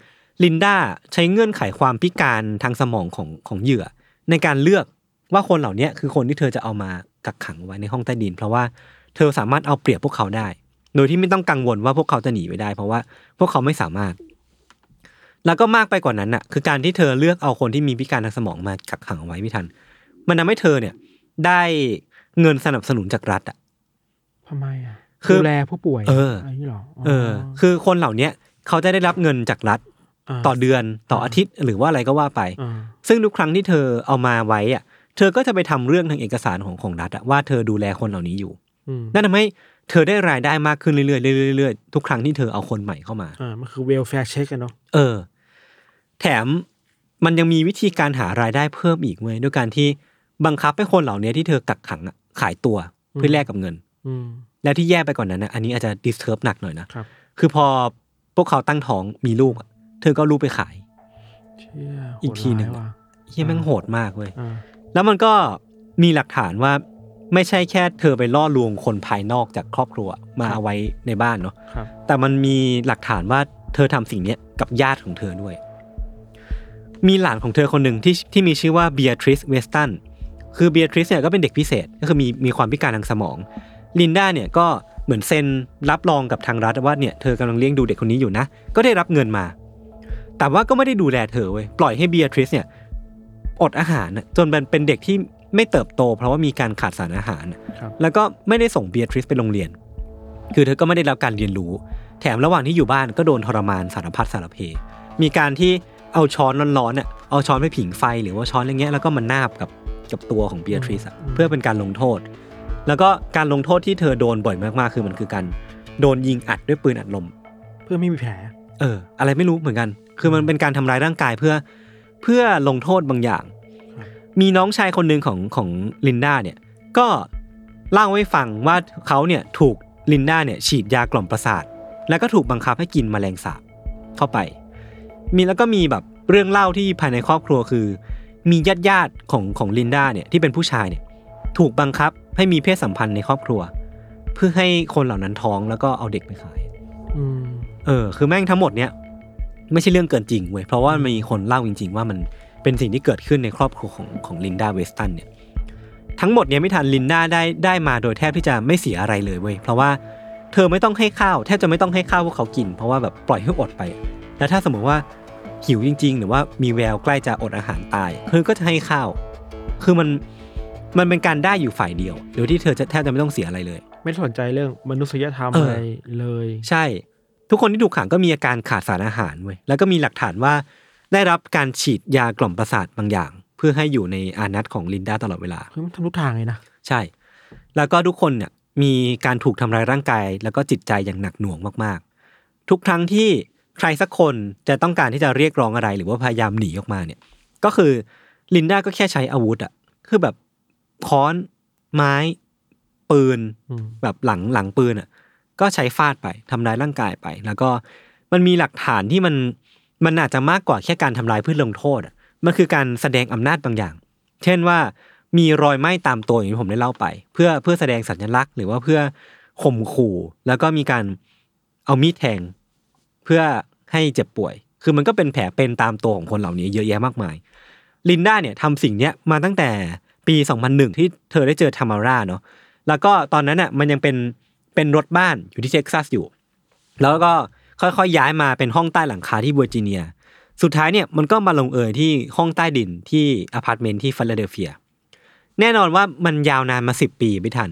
S2: ลินดาใช้เงื่อนไขความพิการทางสมองของของเหยื่อ ในการเลือกว่าคนเหล่าเนี้ยคือคนที่เธอจะเอามากักขังไว้ในห้องใต้ดิน เพราะว่าเธอสามารถเอาเปรียบพวกเขาได้ โดยที่ไม่ต้องกังวลว่าพวกเขาจะหนีไปได้ เพราะว่าพวกเขาไม่สามารถ แล้วก็มากไปกว่านั้นน่ะคือการที่เธอเลือกเอาคนที่มีพิการทางสมองมากักขังเอาไว้พี่ทัน มันทำให้เธอเนี่ย ได้เงินสนับสนุนจากรัฐอะ
S3: ทำไมอะ
S2: คือ
S3: ดูแลผู้ป่วย
S2: เออ
S3: ไรนี้หรอ
S2: เออ คือคนเหล่าเนี้ยเขาจะได้รับเงินจากรัฐ
S3: อะ
S2: ต่อเดือนต่ออาทิตย์หรือว่าอะไรก็ว่าไป
S3: อ่า
S2: ซึ่งทุกครั้งที่เธอเอามาไว้อะ เธอก็จะไปทำเรื่องทางเอกสารของของรัฐอะว่าเธอดูแลคนเหล่านี้อยู่
S3: อืม
S2: นั่นทำให้เธอได้รายได้มากขึ้นเรื่อยๆเรื่อยๆเรื่อยๆทุกครั้งที่เธอเอาคนใหม่เข้ามา
S3: อ่ามันคือ welfare check กันเนาะ
S2: เออ แถมมันยังมีวิธีการหารายได้เพิ่มอีกเว้ยด้วยการที่บังคับให้คนเหล่านี้ที่เธอกักขังอะขายตัวเพื่อแลกกับเงิน
S3: อืม
S2: แล้วที่แย่ไปกว่านนั้นนะอันนี้อาจจะดิสเทิร์บหนักหน่อยนะ ครับ คือพอพวกเขาตั้งท้องมีลูกอะเธอก็เอาลูกไปขาย
S3: เชี่ย
S2: อีกทีหนึ่ง
S3: โดร้ายว่ะ
S2: เฮียแม่งโหดมากเว้ย
S3: อ่า
S2: แล้วมันก็มีหลักฐานว่าไม่ใช่แค่เธอไปล่อลวงคนภายนอกจากครอบครัวมาเอาไว้ในบ้านเนาะ
S3: ครับ
S2: แต่มันมีหลักฐานว่าเธอทำสิ่งเนี้ยกับญาติของเธอด้วย มีหลานของเธอคนหนึ่งที่ที่มีชื่อว่าเบียทริสเวสตันคือเบียทริสเนี่ยก็เป็นเด็กพิเศษก็คือมีมีความพิการทางสมองลินดาเนี่ยก็เหมือนเซ็นรับรองกับทางรัฐว่าเนี่ยเธอกำลังเลี้ยงดูเด็กคนนี้อยู่นะ ก็ได้รับเงินมา แต่ว่าก็ไม่ได้ดูแลเธอเว้ยปล่อยให้เบียทริสเนี่ยอดอาหารน่ะจนเป็นเป็นเด็กที่ไม่เติบโต เพราะว่ามีการขาดสารอาหารน่ะ
S3: ครับ
S2: แล้วก็ไม่ได้ส่งเบียทริสไปโรงเรียน คือเธอก็ไม่ได้รับการเรียนรู้ แถมระหว่างที่อยู่บ้านก็โดนทรมานสารพัดสารเพ มีการที่ เอาช้อนร้อนๆน่ะเอาช้อนไปผิงไฟหรือว่าช้อนอะไรเงี้ยแล้วก็มานาบกับกับตัวของเบียทริสอะเพื่อเป็นการลงโทษ แล้วก็การลงโทษที่เธอโดนบ่อยมากๆคือมันคือการโดนยิงอัดด้วยปืนอัดลม
S3: เพื่อไม่มีแผล
S2: เออ อะไรไม่รู้เหมือนกัน คือมันเป็นการทำร้ายร่างกายเพื่อเพื่อลงโทษบางอย่าง
S3: ครับ
S2: มีน้องชายคนหนึ่งของของลินดาเนี่ย ก็เล่าให้ฟังว่าเขาเนี่ยถูกลินดาเนี่ยฉีดยากล่อมประสาท แล้วก็ถูกบังคับให้กินแมลงสาบเข้าไป มีแล้วก็มีแบบเรื่องเล่าที่ภายในครอบครัวคือ มีญาติญาติๆของของลินดาเนี่ยที่เป็นผู้ชายเนี่ยถูกบังคับให้มีเพศสัมพันธ์ในครอบครัว เพื่อให้คนเหล่านั้นท้องแล้วก็เอาเด็กไปขาย
S3: อืม
S2: เออ คือแม่งทั้งหมดเนี้ยไม่ใช่เรื่องเกินจริงเว้ยเพราะว่ามีคนเล่าจริง ๆ ว่ามันเป็นสิ่งที่เกิดขึ้นในครอบครัวของของลินดาเวสตันเนี่ยทั้งหมดเนี้ยไม่ทันลินดาได้ได้มาโดยแทบที่จะไม่เสียอะไรเลยเว้ยเพราะว่าเธอไม่ต้องให้ข้าวแทบจะไม่ต้องให้ข้าวพวกเขากิน เพราะว่าแบบปล่อยให้อดไป แล้วถ้าสมมติว่า หิวจริง ๆ หรือว่ามีแววใกล้จะอดอาหารตายเธอก็จะให้ข้าว คือมันมันเป็นการได้อยู่ฝ่ายเดียวโดยที่เธอจะแทบจะไม่ต้องเสียอะไรเลย
S3: ไม่สนใจเรื่องมนุษยธรรม
S2: เอออ
S3: อะไรเลย
S2: ใช่ ทุกคนที่ถูกขังก็มีอาการขาดสารอาหารเว้ยแล้วก็มีหลักฐานว่าได้รับการฉีดยากล่อมประสาทบางอย่าง เพื่อให้อยู่ในอานัตของลินดาตลอดเวลา
S3: คือมันทำทุกทางเลยนะ
S2: ใช่ แล้วก็ทุกคนเนี่ยมีการถูกทำร้ายร่างกาย แล้วก็จิตใจอย่างหนักหน่วงมากๆ ทุกครั้งที่ ใครสักคนจะต้องการที่จะเรียกร้องอะไร หรือว่าพยายามหนีออกมาเนี่ย ก็คือลินดาก็แค่ใช้อาวุธอะคือแบบค้อนไม้ ปืน
S3: อืม
S2: แบบหลังหลังปืนอะก็ใช้ฟาดไปทำร้ายร่างกายไป แล้วก็มันมีหลักฐานที่มันมันอาจจะมากกว่าแค่การทำลายเพื่อลงโทษอะมันคือการแสดงอำนาจบางอย่าง เช่นว่ามีรอยไหม้ตามตัวอย่างที่ผมได้เล่าไป เพื่อเพื่อแสดงสัญลักษณ์ หรือว่าเพื่อข่มขู่ แล้วก็มีการเอามีดแทง เพื่อให้เจ็บป่วย คือมันก็เป็นแผลเป็นตามตัวของคนเหล่านี้เยอะแยะมากมาย ลินด้าเนี่ยทำสิ่งเนี้ยมาตั้งแต่ปี 2001 ที่เธอได้เจอทามาร่าเนาะ แล้วก็ตอนนั้นอะมันยังเป็นเป็นรถบ้านอยู่ที่เท็กซัสอยู่ แล้วก็ค่อยๆย้ายมาเป็นห้องใต้หลังคาที่เวอร์จิเนีย สุดท้ายเนี่ยมันก็มาลงเอยที่ห้องใต้ดินที่อพาร์ตเมนต์ที่ฟิลาเดลเฟีย แน่นอนว่ามันยาวนานมาสิบปีพี่ทัน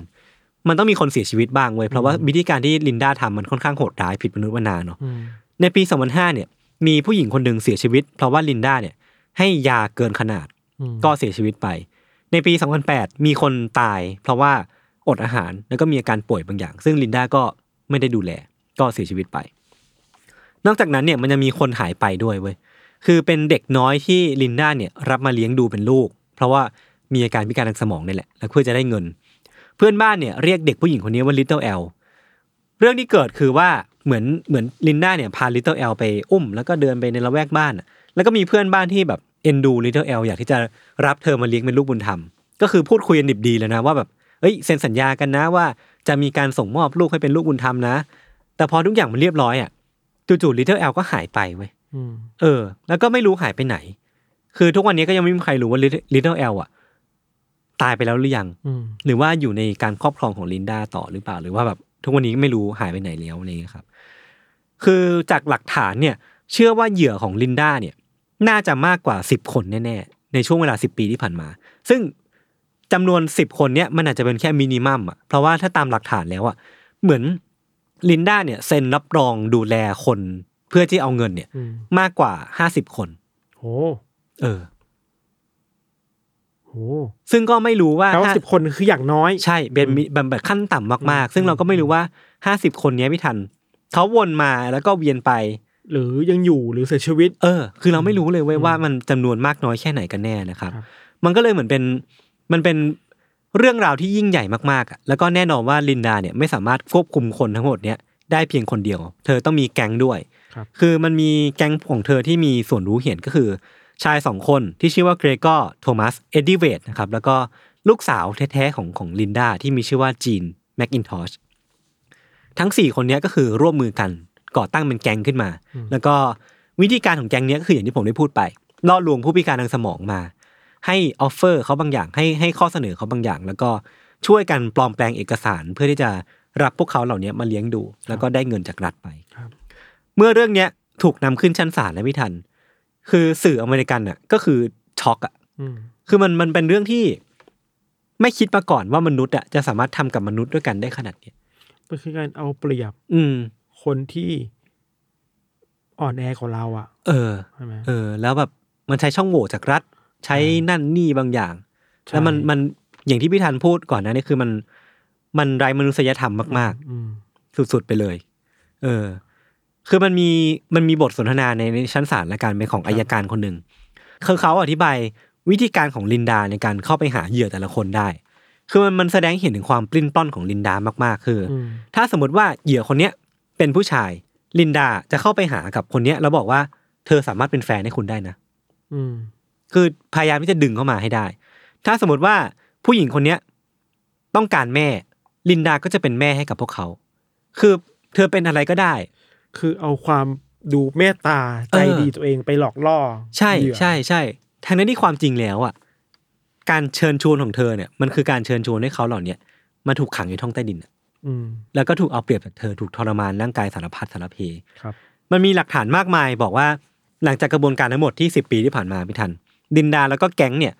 S2: มันต้องมีคนเสียชีวิตบ้างเว้ยเพราะว่าวิธีการที่ลินดาทำมันค่อนข้างโหดร้ายผิดมนุษย์มนาเนาะ
S3: อืม
S2: ในปี 2005 เนี่ย มีผู้หญิงคนหนึ่งเสียชีวิต เพราะว่าลินดาเนี่ย ให้ยาเกินขนาด
S3: อืม
S2: ก็เสียชีวิตไป ในปี 2008 มีคนตาย เพราะว่าอดอาหารแล้วก็มีอาการป่วยบางอย่าง ซึ่งลินดาก็ไม่ได้ดูแล ก็เสียชีวิตไป นอกจากนั้นเนี่ยมันจะมีคนหายไปด้วยเว้ยคือเป็นเด็กน้อยที่ลินดาเนี่ยรับมาเลี้ยงดูเป็นลูก เพราะว่ามีอาการพิการทางสมองนี่แหละ แล้วเพื่อจะได้เงินเพื่อนบ้านเนี่ยเรียกเด็กผู้หญิงคนนี้ว่า Little L เรื่องที่เกิดคือว่าเหมือนเหมือนลินดาเนี่ยพา Little L ไปอุ้ม แล้วก็เดินไปในละแวกบ้านอะแล้วก็มีเพื่อนบ้านที่แบบเอ็นดู Little L อยากที่จะรับเธอมาเลี้ยงเป็นลูกบุญธรรม ก็คือพูดคุยกันดิบดีเลยนะว่าแบบเอ้ยเซ็นสัญญากันนะว่าจะมีการส่งมอบลูกให้เป็นลูกบุญธรรมนะ แต่พอทุกอย่างมันเรียบร้อยอะจู่ๆ Little L ก็หายไปเว้ย
S3: อืม
S2: เออ แล้วก็ไม่รู้หายไปไหน คือทุกวันนี้ก็ยังไม่มีใครรู้ว่า Little- Little L อะ ตายไปแล้วหรือยัง
S3: อืม
S2: หรือว่าอยู่ในการครอบครองของลินดาต่อหรือเปล่า หรือว่าแบบทุกวันนี้ไม่รู้หายไปไหนแล้วอะไรอย่างเงี้ยครับ คือจากหลักฐานเนี่ย เชื่อว่าเหยื่อของลินดาเนี่ย น่าจะมากกว่าสิบคนแน่ๆในช่วงเวลาสิบปีที่ผ่านมา ซึ่งจำนวนสิบคนเนี่ยมันอาจจะเป็นแค่มินิมัมอะเพราะว่าถ้าตามหลักฐานแล้วอะเหมือนลินดาเนี่ยเซ็นรับรองดูแลคนเพื่อที่เอาเงินเนี่ย
S3: อืม
S2: มากกว่าห้าสิบคน
S3: โห
S2: เออ
S3: โห
S2: ซึ่งก็ไม่รู้ว่า
S3: แปลว่า
S2: ถ้า
S3: สิบคนคืออย่างน้อย
S2: ใช่เป็นมิแบบแบบขั้นต่ำมากๆ ซึ่งเราก็ไม่รู้ว่าห้าสิบคนเนี้ยพี่ทันเขาวนมาแล้วก็เวียนไป
S3: หรือยังอยู่หรือเสียชีวิต
S2: เออ คือเราไม่รู้เลยเว้ยว่ามันจำนวนมากน้อยแค่ไหนกันแน่นะครับ
S3: ครับ
S2: มันก็เลยเหมือนเป็นมันเป็นเรื่องราวที่ยิ่งใหญ่มากๆอะแล้วก็แน่นอนว่าลินดาเนี่ยไม่สามารถควบคุมคนทั้งหมดเนี้ยได้เพียงคนเดียว เธอต้องมีแก๊งด้วย
S3: ครับ
S2: คือมันมีแก๊งของเธอที่มีส่วนรู้เห็นก็คือ ชายสองคนที่ชื่อว่าเกรกอร์โทมัสเอ็ดดี้เวดนะครับแล้วก็ลูกสาวแท้ๆของของลินดาที่มีชื่อว่าจีนแมคอินทอชทั้งสี่คนเนี้ยก็คือร่วมมือกันก่อตั้งเป็นแก๊งขึ้นมา แล้วก็วิธีการของแก๊งเนี้ยก็คืออย่างที่ผมได้พูดไปล่อลวงผู้พิการทางสมองมา ให้ offer เขาบางอย่างให้ให้ข้อเสนอเขาบางอย่าง แล้วก็ช่วยกันปลอมแปลงเอกสารเพื่อที่จะรับพวกเขาเหล่านี้มาเลี้ยงดู แล้วก็ได้เงินจากรัฐไป
S3: ครับ
S2: เมื่อเรื่องเนี้ยถูกนำขึ้นชั้นศาลและไม่ทัน คือสื่ออเมริกันอะ ก็คือช็อกอะ
S3: อืม
S2: คือมันมันเป็นเรื่องที่ ไม่คิดมาก่อนว่ามนุษย์อะจะสามารถทำกับมนุษย์ด้วยกันได้ขนาดเนี้ย
S3: มันคือการเอาเปรียบ
S2: อืม
S3: คนที่อ่อนแอกว่าเราอะ
S2: เออ
S3: ใช่ไหม
S2: เออ แล้วแบบมันใช้ช่องโหว่จากรัฐ ใช้นั่นนี่บางอย่าง
S3: ใช่
S2: แล้วมันมันอย่างที่พี่ธันพูดก่อนนะนี่คือมันมันไร้มนุษยธรรมมาก
S3: อืม
S2: ๆสุด ๆ ไปเลย เออ คือมันมีมันมีบทสนทนาในในชั้นศาลและการเป็นของอายการคนหนึ่งคือเขาอธิบายวิธีการของลินดาในการเข้าไปหาเหยื่อแต่ละคนได้ คือมันมันแสดงให้เห็นถึงความปลิ้นปล้อนของลินดามากๆ คืออ
S3: อืม
S2: ถ้าสมมติว่าเหยื่อคนเนี้ยเป็นผู้ชาย ลินดาจะเข้าไปหากับคนเนี้ยแล้วบอกว่าเธอสามารถเป็นแฟนให้คุณได้นะ
S3: อืม
S2: คือพยายามที่จะดึงเข้ามาให้ได้ ถ้าสมมติว่าผู้หญิงคนเนี้ยต้องการแม่ ลินดาก็จะเป็นแม่ให้กับพวกเขา คือเธอเป็นอะไรก็ได้
S3: คือเอาความดูเมตตาใจ
S2: เออ
S3: ดีตัวเองไปหลอกล่อ
S2: ใช่
S3: เหยื่อ
S2: ใช่ใช่ทั้งนั้นที่ความจริงแล้วอะการเชิญชวนของเธอเนี่ยมันคือการเชิญชวนให้เขาเหล่าเนี้ยมาถูกขังอยู่ท้องใต้ดินอะ
S3: อืม
S2: แล้วก็ถูกเอาเปรียบจากเธอถูกทรมานร่างกายสารพัดสารเพ
S3: ครับ
S2: มันมีหลักฐานมากมายบอกว่าหลังจากกระบวนการทั้งหมดที่สิบปีที่ผ่านมาพี่ทัน ดินดาแล้วก็แก๊งเนี่ย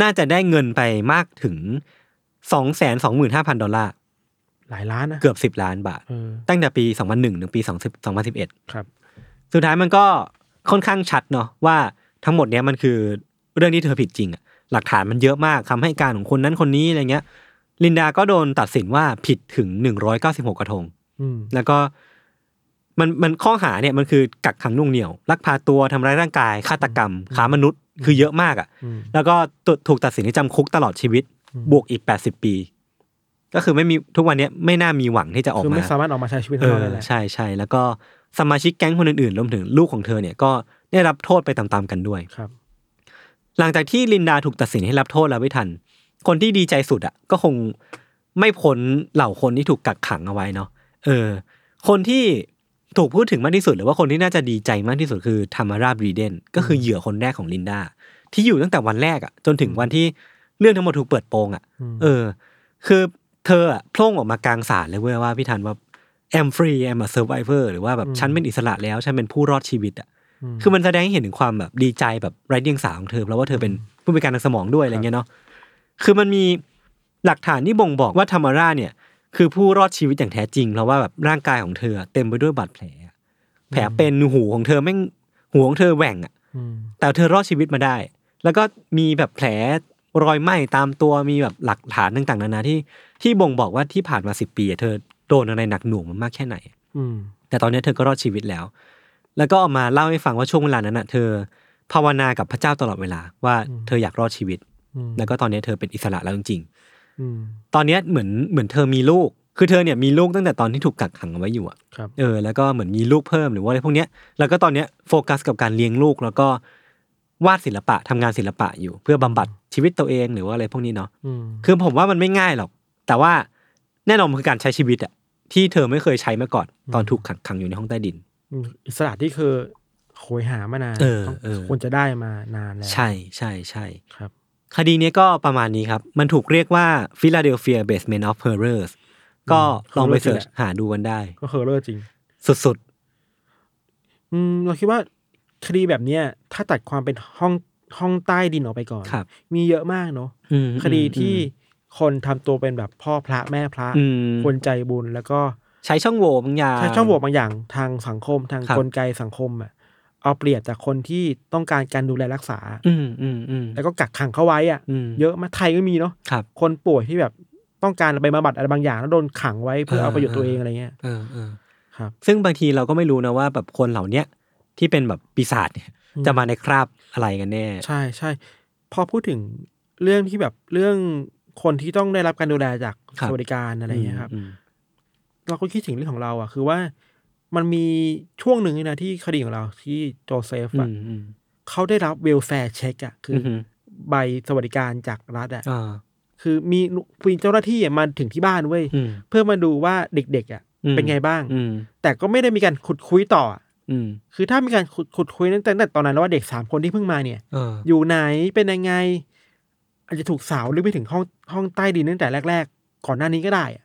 S2: น่าจะได้เงินไปมากถึงสองแสนสองหมื่นห้าพันดอลลาร์
S3: หลายล้านนะ
S2: เกือบสิบล้านบาท
S3: เออ
S2: ตั้งแต่ปี2001ถึงปี20 2011
S3: ครับ
S2: สุดท้ายมันก็ค่อนข้างชัดเนาะว่าทั้งหมดเนี้ยมันคือเรื่องที่เธอผิดจริงอะหลักฐานมันเยอะมากคำให้การของคนนั้นคนนี้อะไรเงี้ย ลินดาก็โดนตัดสินว่าผิดถึง196กระทง
S3: อืม
S2: แล้วก็มันมันข้อหาเนี่ยมันคือกักขังหน่วงเหนี่ยวลักพาตัวทำร้ายร่างกายฆาตกรรมค้ามนุษย์คือเยอะมากอะ่ะ
S3: อืม
S2: แล้วก็ตุถูกตัดสินให้จำคุกตลอดชีวิต บวกอีก80ปี ก็คือไม่มีทุกวันเนี้ยไม่น่ามีหวังที่จะออก
S3: คือ
S2: มา
S3: ไม่สามารถออกมาใช้ชีวิต
S2: เอ
S3: ข้างนอก
S2: อ
S3: ได้แล้ว
S2: ใช่ใช่แล้วก็สมาชิกแก๊งคนอื่นๆรวมถึงลูกของเธอเนี่ยก็ได้รับโทษไปตามๆกันด้วย
S3: ครับ
S2: หลังจากที่ลินดาถูกตัดสินให้รับโทษแล้วไม่ทัน คนที่ดีใจสุดอะก็คงไม่พ้นเหล่าคนที่ถูกกักขังเอาไว้เนาะเออ คนที่ถูกพูดถึงมากที่สุด หรือว่าคนที่น่าจะดีใจมากที่สุดคือธามาราบรีเดนก็คือเหยื่อคนแรกของลินดาที่อยู่ตั้งแต่วันแรกอะจนถึงวันที่เรื่องทั้งหมดถูกเปิดโปงอะ
S3: อืม
S2: เออ คือ เธออะโพล่งออกมากลางศาลเลยเว้ยว่าพี่ทันว่า am free am a survivor หรือว่าแบบฉันเป็นอิสระแล้วฉันเป็นผู้รอดชีวิตอะ
S3: ม
S2: คือมันแสดงให้เห็นถึงความแบบดีใจแบบไร้เดียงสาของเธอเพราะว่าเธอเป็นผู้พิการทางสมองด้วยอะไรเงี้ยเนาะคือมันมีหลักฐานที่บ่งบอกว่าธรรมาราเนี่ย คือผู้รอดชีวิตอย่างแท้จริงเพราะว่าแบบร่างกายของเธอเต็มไปด้วยบาดแผล แผลเป็นหูของเธอแม่งหูของเธอแหว่งอะ
S3: อืม
S2: แต่เธอรอดชีวิตมาได้ แล้วก็มีแบบแผล รอยไหม้ตามตัวมีแบบหลักฐานต่างๆนานาที่ที่บ่งบอกว่าที่ผ่านมาสิบปีอะเธอโดนอะไรหนักหน่วงมามากแค่ไหน
S3: อืม
S2: แต่ตอนนี้เธอก็รอดชีวิตแล้ว แล้วก็เออกมาเล่าให้ฟังว่าช่วงเวลานั้นน่ะเธอภาวนากับพระเจ้าตลอดเวลาว่าเธออยากรอดชีวิต
S3: อืม
S2: แล้วก็ตอนนี้เธอเป็นอิสระแล้วจริง
S3: อืม
S2: ๆตอนเนี้ยเหมือนเหมือนเธอมีลูก คือเธอเนี่ยมีลูกตั้งแต่ตอนที่ถูกกักขังเอาไว้อยู่อะ
S3: ครับ
S2: เออ แล้วก็เหมือนมีลูกเพิ่มหรือว่าอะไรพวกเนี้ย แล้วก็ตอนเนี้ยโฟกัสกับการเลี้ยงลูกแล้วก็ วาดศิลปะทำงานศิลปะอยู่เพื่อบำบัดชีวิตตัวเองหรือว่าอะไรพวกนี้เนาะ
S3: อืม
S2: คือผมว่ามันไม่ง่ายหรอก แต่ว่าแน่นอนมันคือการใช้ชีวิตอะที่เธอไม่เคยใช้มาก่อนตอนถูกขังขังอยู่ในห้องใต้ดิน
S3: อืมอิสระที่คือโหยหามานาน
S2: เออ
S3: ต้อง
S2: เออ
S3: ควรจะได้มานานแล้ว
S2: ใช่ใช่ใช่
S3: ครับ
S2: คดีนี้ก็ประมาณนี้ครับ มันถูกเรียกว่า Philadelphia Basement of Horrors ก็ลองไป searchหาดูกันได้
S3: ก็ horror จริง
S2: สุด
S3: อืม เราคิดว่า คดีแบบเนี้ยถ้าตัดความเป็นห้องห้องใต้ดินออกไปก่อน
S2: ครับ
S3: มีเยอะมากเนาะ
S2: ๆอืม
S3: คดี
S2: อืม
S3: ที่คนทำตัวเป็นแบบพ่อพระแม่พระ
S2: อืม
S3: คนใจบุญแล้วก็
S2: ใช้ช่องโหว่บางอย่าง
S3: ใช้ช่องโหว่บางอย่างทางสังคมทาง
S2: ครับ
S3: กลไกสังคมอะเอาเปรียบจากคนที่ต้องการการดูแลรักษา
S2: อืมอืมอืม
S3: แล้วก็กักขังเขาไว้อะ
S2: อืม
S3: เยอะมากไทยก็มีเนาะ
S2: ครับ
S3: คนป่วยที่แบบต้องการไปบำบัดอะไรบางอย่าง แล้วโดนขังไว้เพื่อ
S2: เออ
S3: เอาประโยชน์ตัว
S2: เออ
S3: เองอะไรเงี้ย
S2: เออเออ
S3: ครับ
S2: ซึ่งบางทีเราก็ไม่รู้นะว่าแบบคนเหล่าเนี้ย ที่เป็นแบบปีศาจเนี่ย
S3: อืม
S2: จะมาในคราบอะไรกันแน่
S3: ใช่ใช่พอพูดถึงเรื่องที่แบบเรื่องคนที่ต้องได้รับการดูแลจาก
S2: ครับ
S3: สวัสดิการอะไรเงี้ยครับ
S2: อืม
S3: เราก็คิดถึงเรื่องของเราอะ คือว่ามันมีช่วงหนึ่งนี่นะที่คดีของเราที่โจเซฟ
S2: อื
S3: อะ
S2: มอืม
S3: เขาได้รับ welfare check อะคืออ
S2: อืม
S3: ใบสวัสดิการจากรัฐอะ
S2: อ่า
S3: คือมีมีเจ้าหน้าที่อะมาถึงที่บ้านเว้ย
S2: อืม
S3: เพื่อมาดูว่าเด็กๆอะ
S2: อืม
S3: เป็นไงบ้าง
S2: อืม
S3: แต่ก็ไม่ได้มีการขุดคุ้ยต่อ อะ
S2: อืม
S3: คือถ้ามีการขุดขุดคุ้ยตั้งแต่ตั้งแต่ตอนนั้นแล้วว่าเด็กสามคนที่เพิ่งมาเนี่ย
S2: เออ
S3: อยู่ไหนเป็นยังไง อาจจะถูกสาวหรือไปถึงห้องห้องใต้ดินตั้งแต่แรก ๆ ก่อนหน้านี้ก็ได้อะ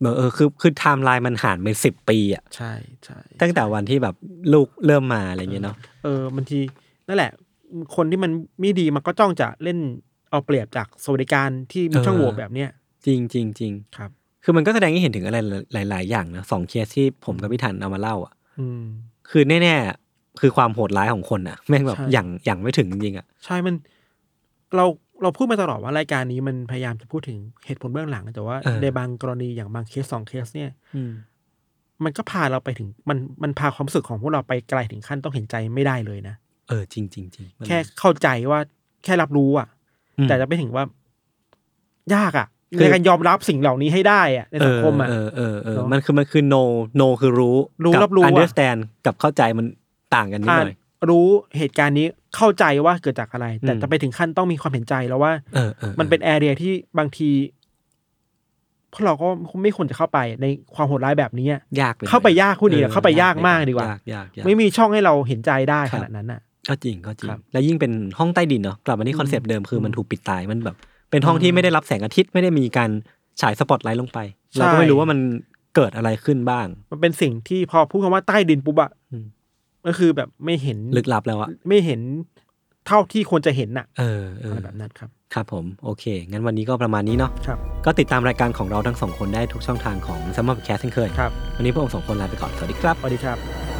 S2: เออเออคือคือไทม์ไลน์มันห่างเป็นสิบปีอะ
S3: ใช่ใช่
S2: ตั้งแต่วันที่แบบลูกเริ่มมาอะไรเงี้ยเนาะ
S3: เออบางทีนั่นแหละ คนที่มันไม่ดีมันก็จ้องจะเล่นเอาเปรียบจากสวัสดิการที่มีช่องโหว่แบบเนี้ย
S2: จริงจริงจริง
S3: ครับ
S2: คือมันก็แสดงให้เห็นถึงอะไรหลาย ๆ อย่างนะสองเคสที่ผมกับพี่ทันเอามาเล่าอะ
S3: อืม
S2: คือแน่ๆคือความโหดร้ายของคนอะแม่งแบบ
S3: ใช่
S2: อย่างอย่างไม่ถึงจริงๆอะ
S3: ใช่มันเราเราพูดมาตลอดว่ารายการนี้มันพยายามจะพูดถึงเหตุผลเบื้องหลัง แต่ว่า
S2: เออ
S3: ในบางกรณีอย่างบางเคสสองเคสเนี่ย
S2: อืม
S3: มันก็พาเราไปถึงมันมันพาความรู้สึกของพวกเราไปไกลถึงขั้นต้องเห็นใจไม่ได้เลยนะ
S2: เออจริงจริงจริงมัน
S3: แค่เข้าใจว่าแค่รับรู้อะ
S2: อืม
S3: แต่จะไปถึงว่ายากอะ
S2: คือ
S3: ในการยอมรับสิ่งเหล่านี้ให้ได้อะในสังคมอะ
S2: เออเออเออ
S3: เนอะ
S2: มันคือมันคือ no no คือรู้
S3: รู้
S2: กั
S3: รับรู้อะ
S2: understand กับเข้าใจมันต่างกันนิด
S3: อ่า
S2: หน่อย
S3: รู้เหตุการณ์นี้เข้าใจว่าเกิดจากอะไร แต่
S2: อืม
S3: จะไปถึงขั้นต้องมีความเห็นใจแล้วว่า
S2: เออเออออ
S3: มันเป็นแอเรียที่บางทีพวกเราก็ไม่ควรจะเข้าไปในความโหดร้ายแบบนี้อะ
S2: ยากหน่อ
S3: เข้าไปยากพูดดี
S2: อ
S3: อะ
S2: อ
S3: เข้าไปยากมากดีกว่า
S2: ยากยากยาก
S3: ไม่มีช่องให้เราเห็นใจได้
S2: ครั
S3: ข
S2: บ
S3: นาดนั้นอะ
S2: ก็จริงก็จริง
S3: ครับ
S2: แล้วยิ่งเป็นห้องใต้ดินเนาะกลับมาที่ concept เดิมคือมันถูกปิดตายมันแบบ เป็นห้องที่ไม่ได้รับแสงอาทิตย์ไม่ได้มีการฉายสปอตไลท์ลงไป
S3: ใช่
S2: เราก็ไม่รู้ว่ามันเกิดอะไรขึ้นบ้าง
S3: มันเป็นสิ่งที่พอพูดคำว่าใต้ดินปุ๊บอะ
S2: อืม
S3: ก็คือแบบไม่เห็น
S2: ลึกลับแล้วอะ
S3: ไม่เห็นเท่าที่ควรจะเห็นน่ะ
S2: เออเอ
S3: อะ
S2: อ
S3: ไรแบบนั้นครับ
S2: ครับผม โอเค งั้นวันนี้ก็ประมาณนี้เนาะ
S3: ครับ
S2: ก็ติดตามรายการของเราทั้งสองคนได้ทุกช่องทางของซัมเมอร์แคสเช่นเคย
S3: ครับ
S2: วันนี้พวกผมสองคนลาไปก่อน สวัสดีครับ
S3: สวัสดีครับ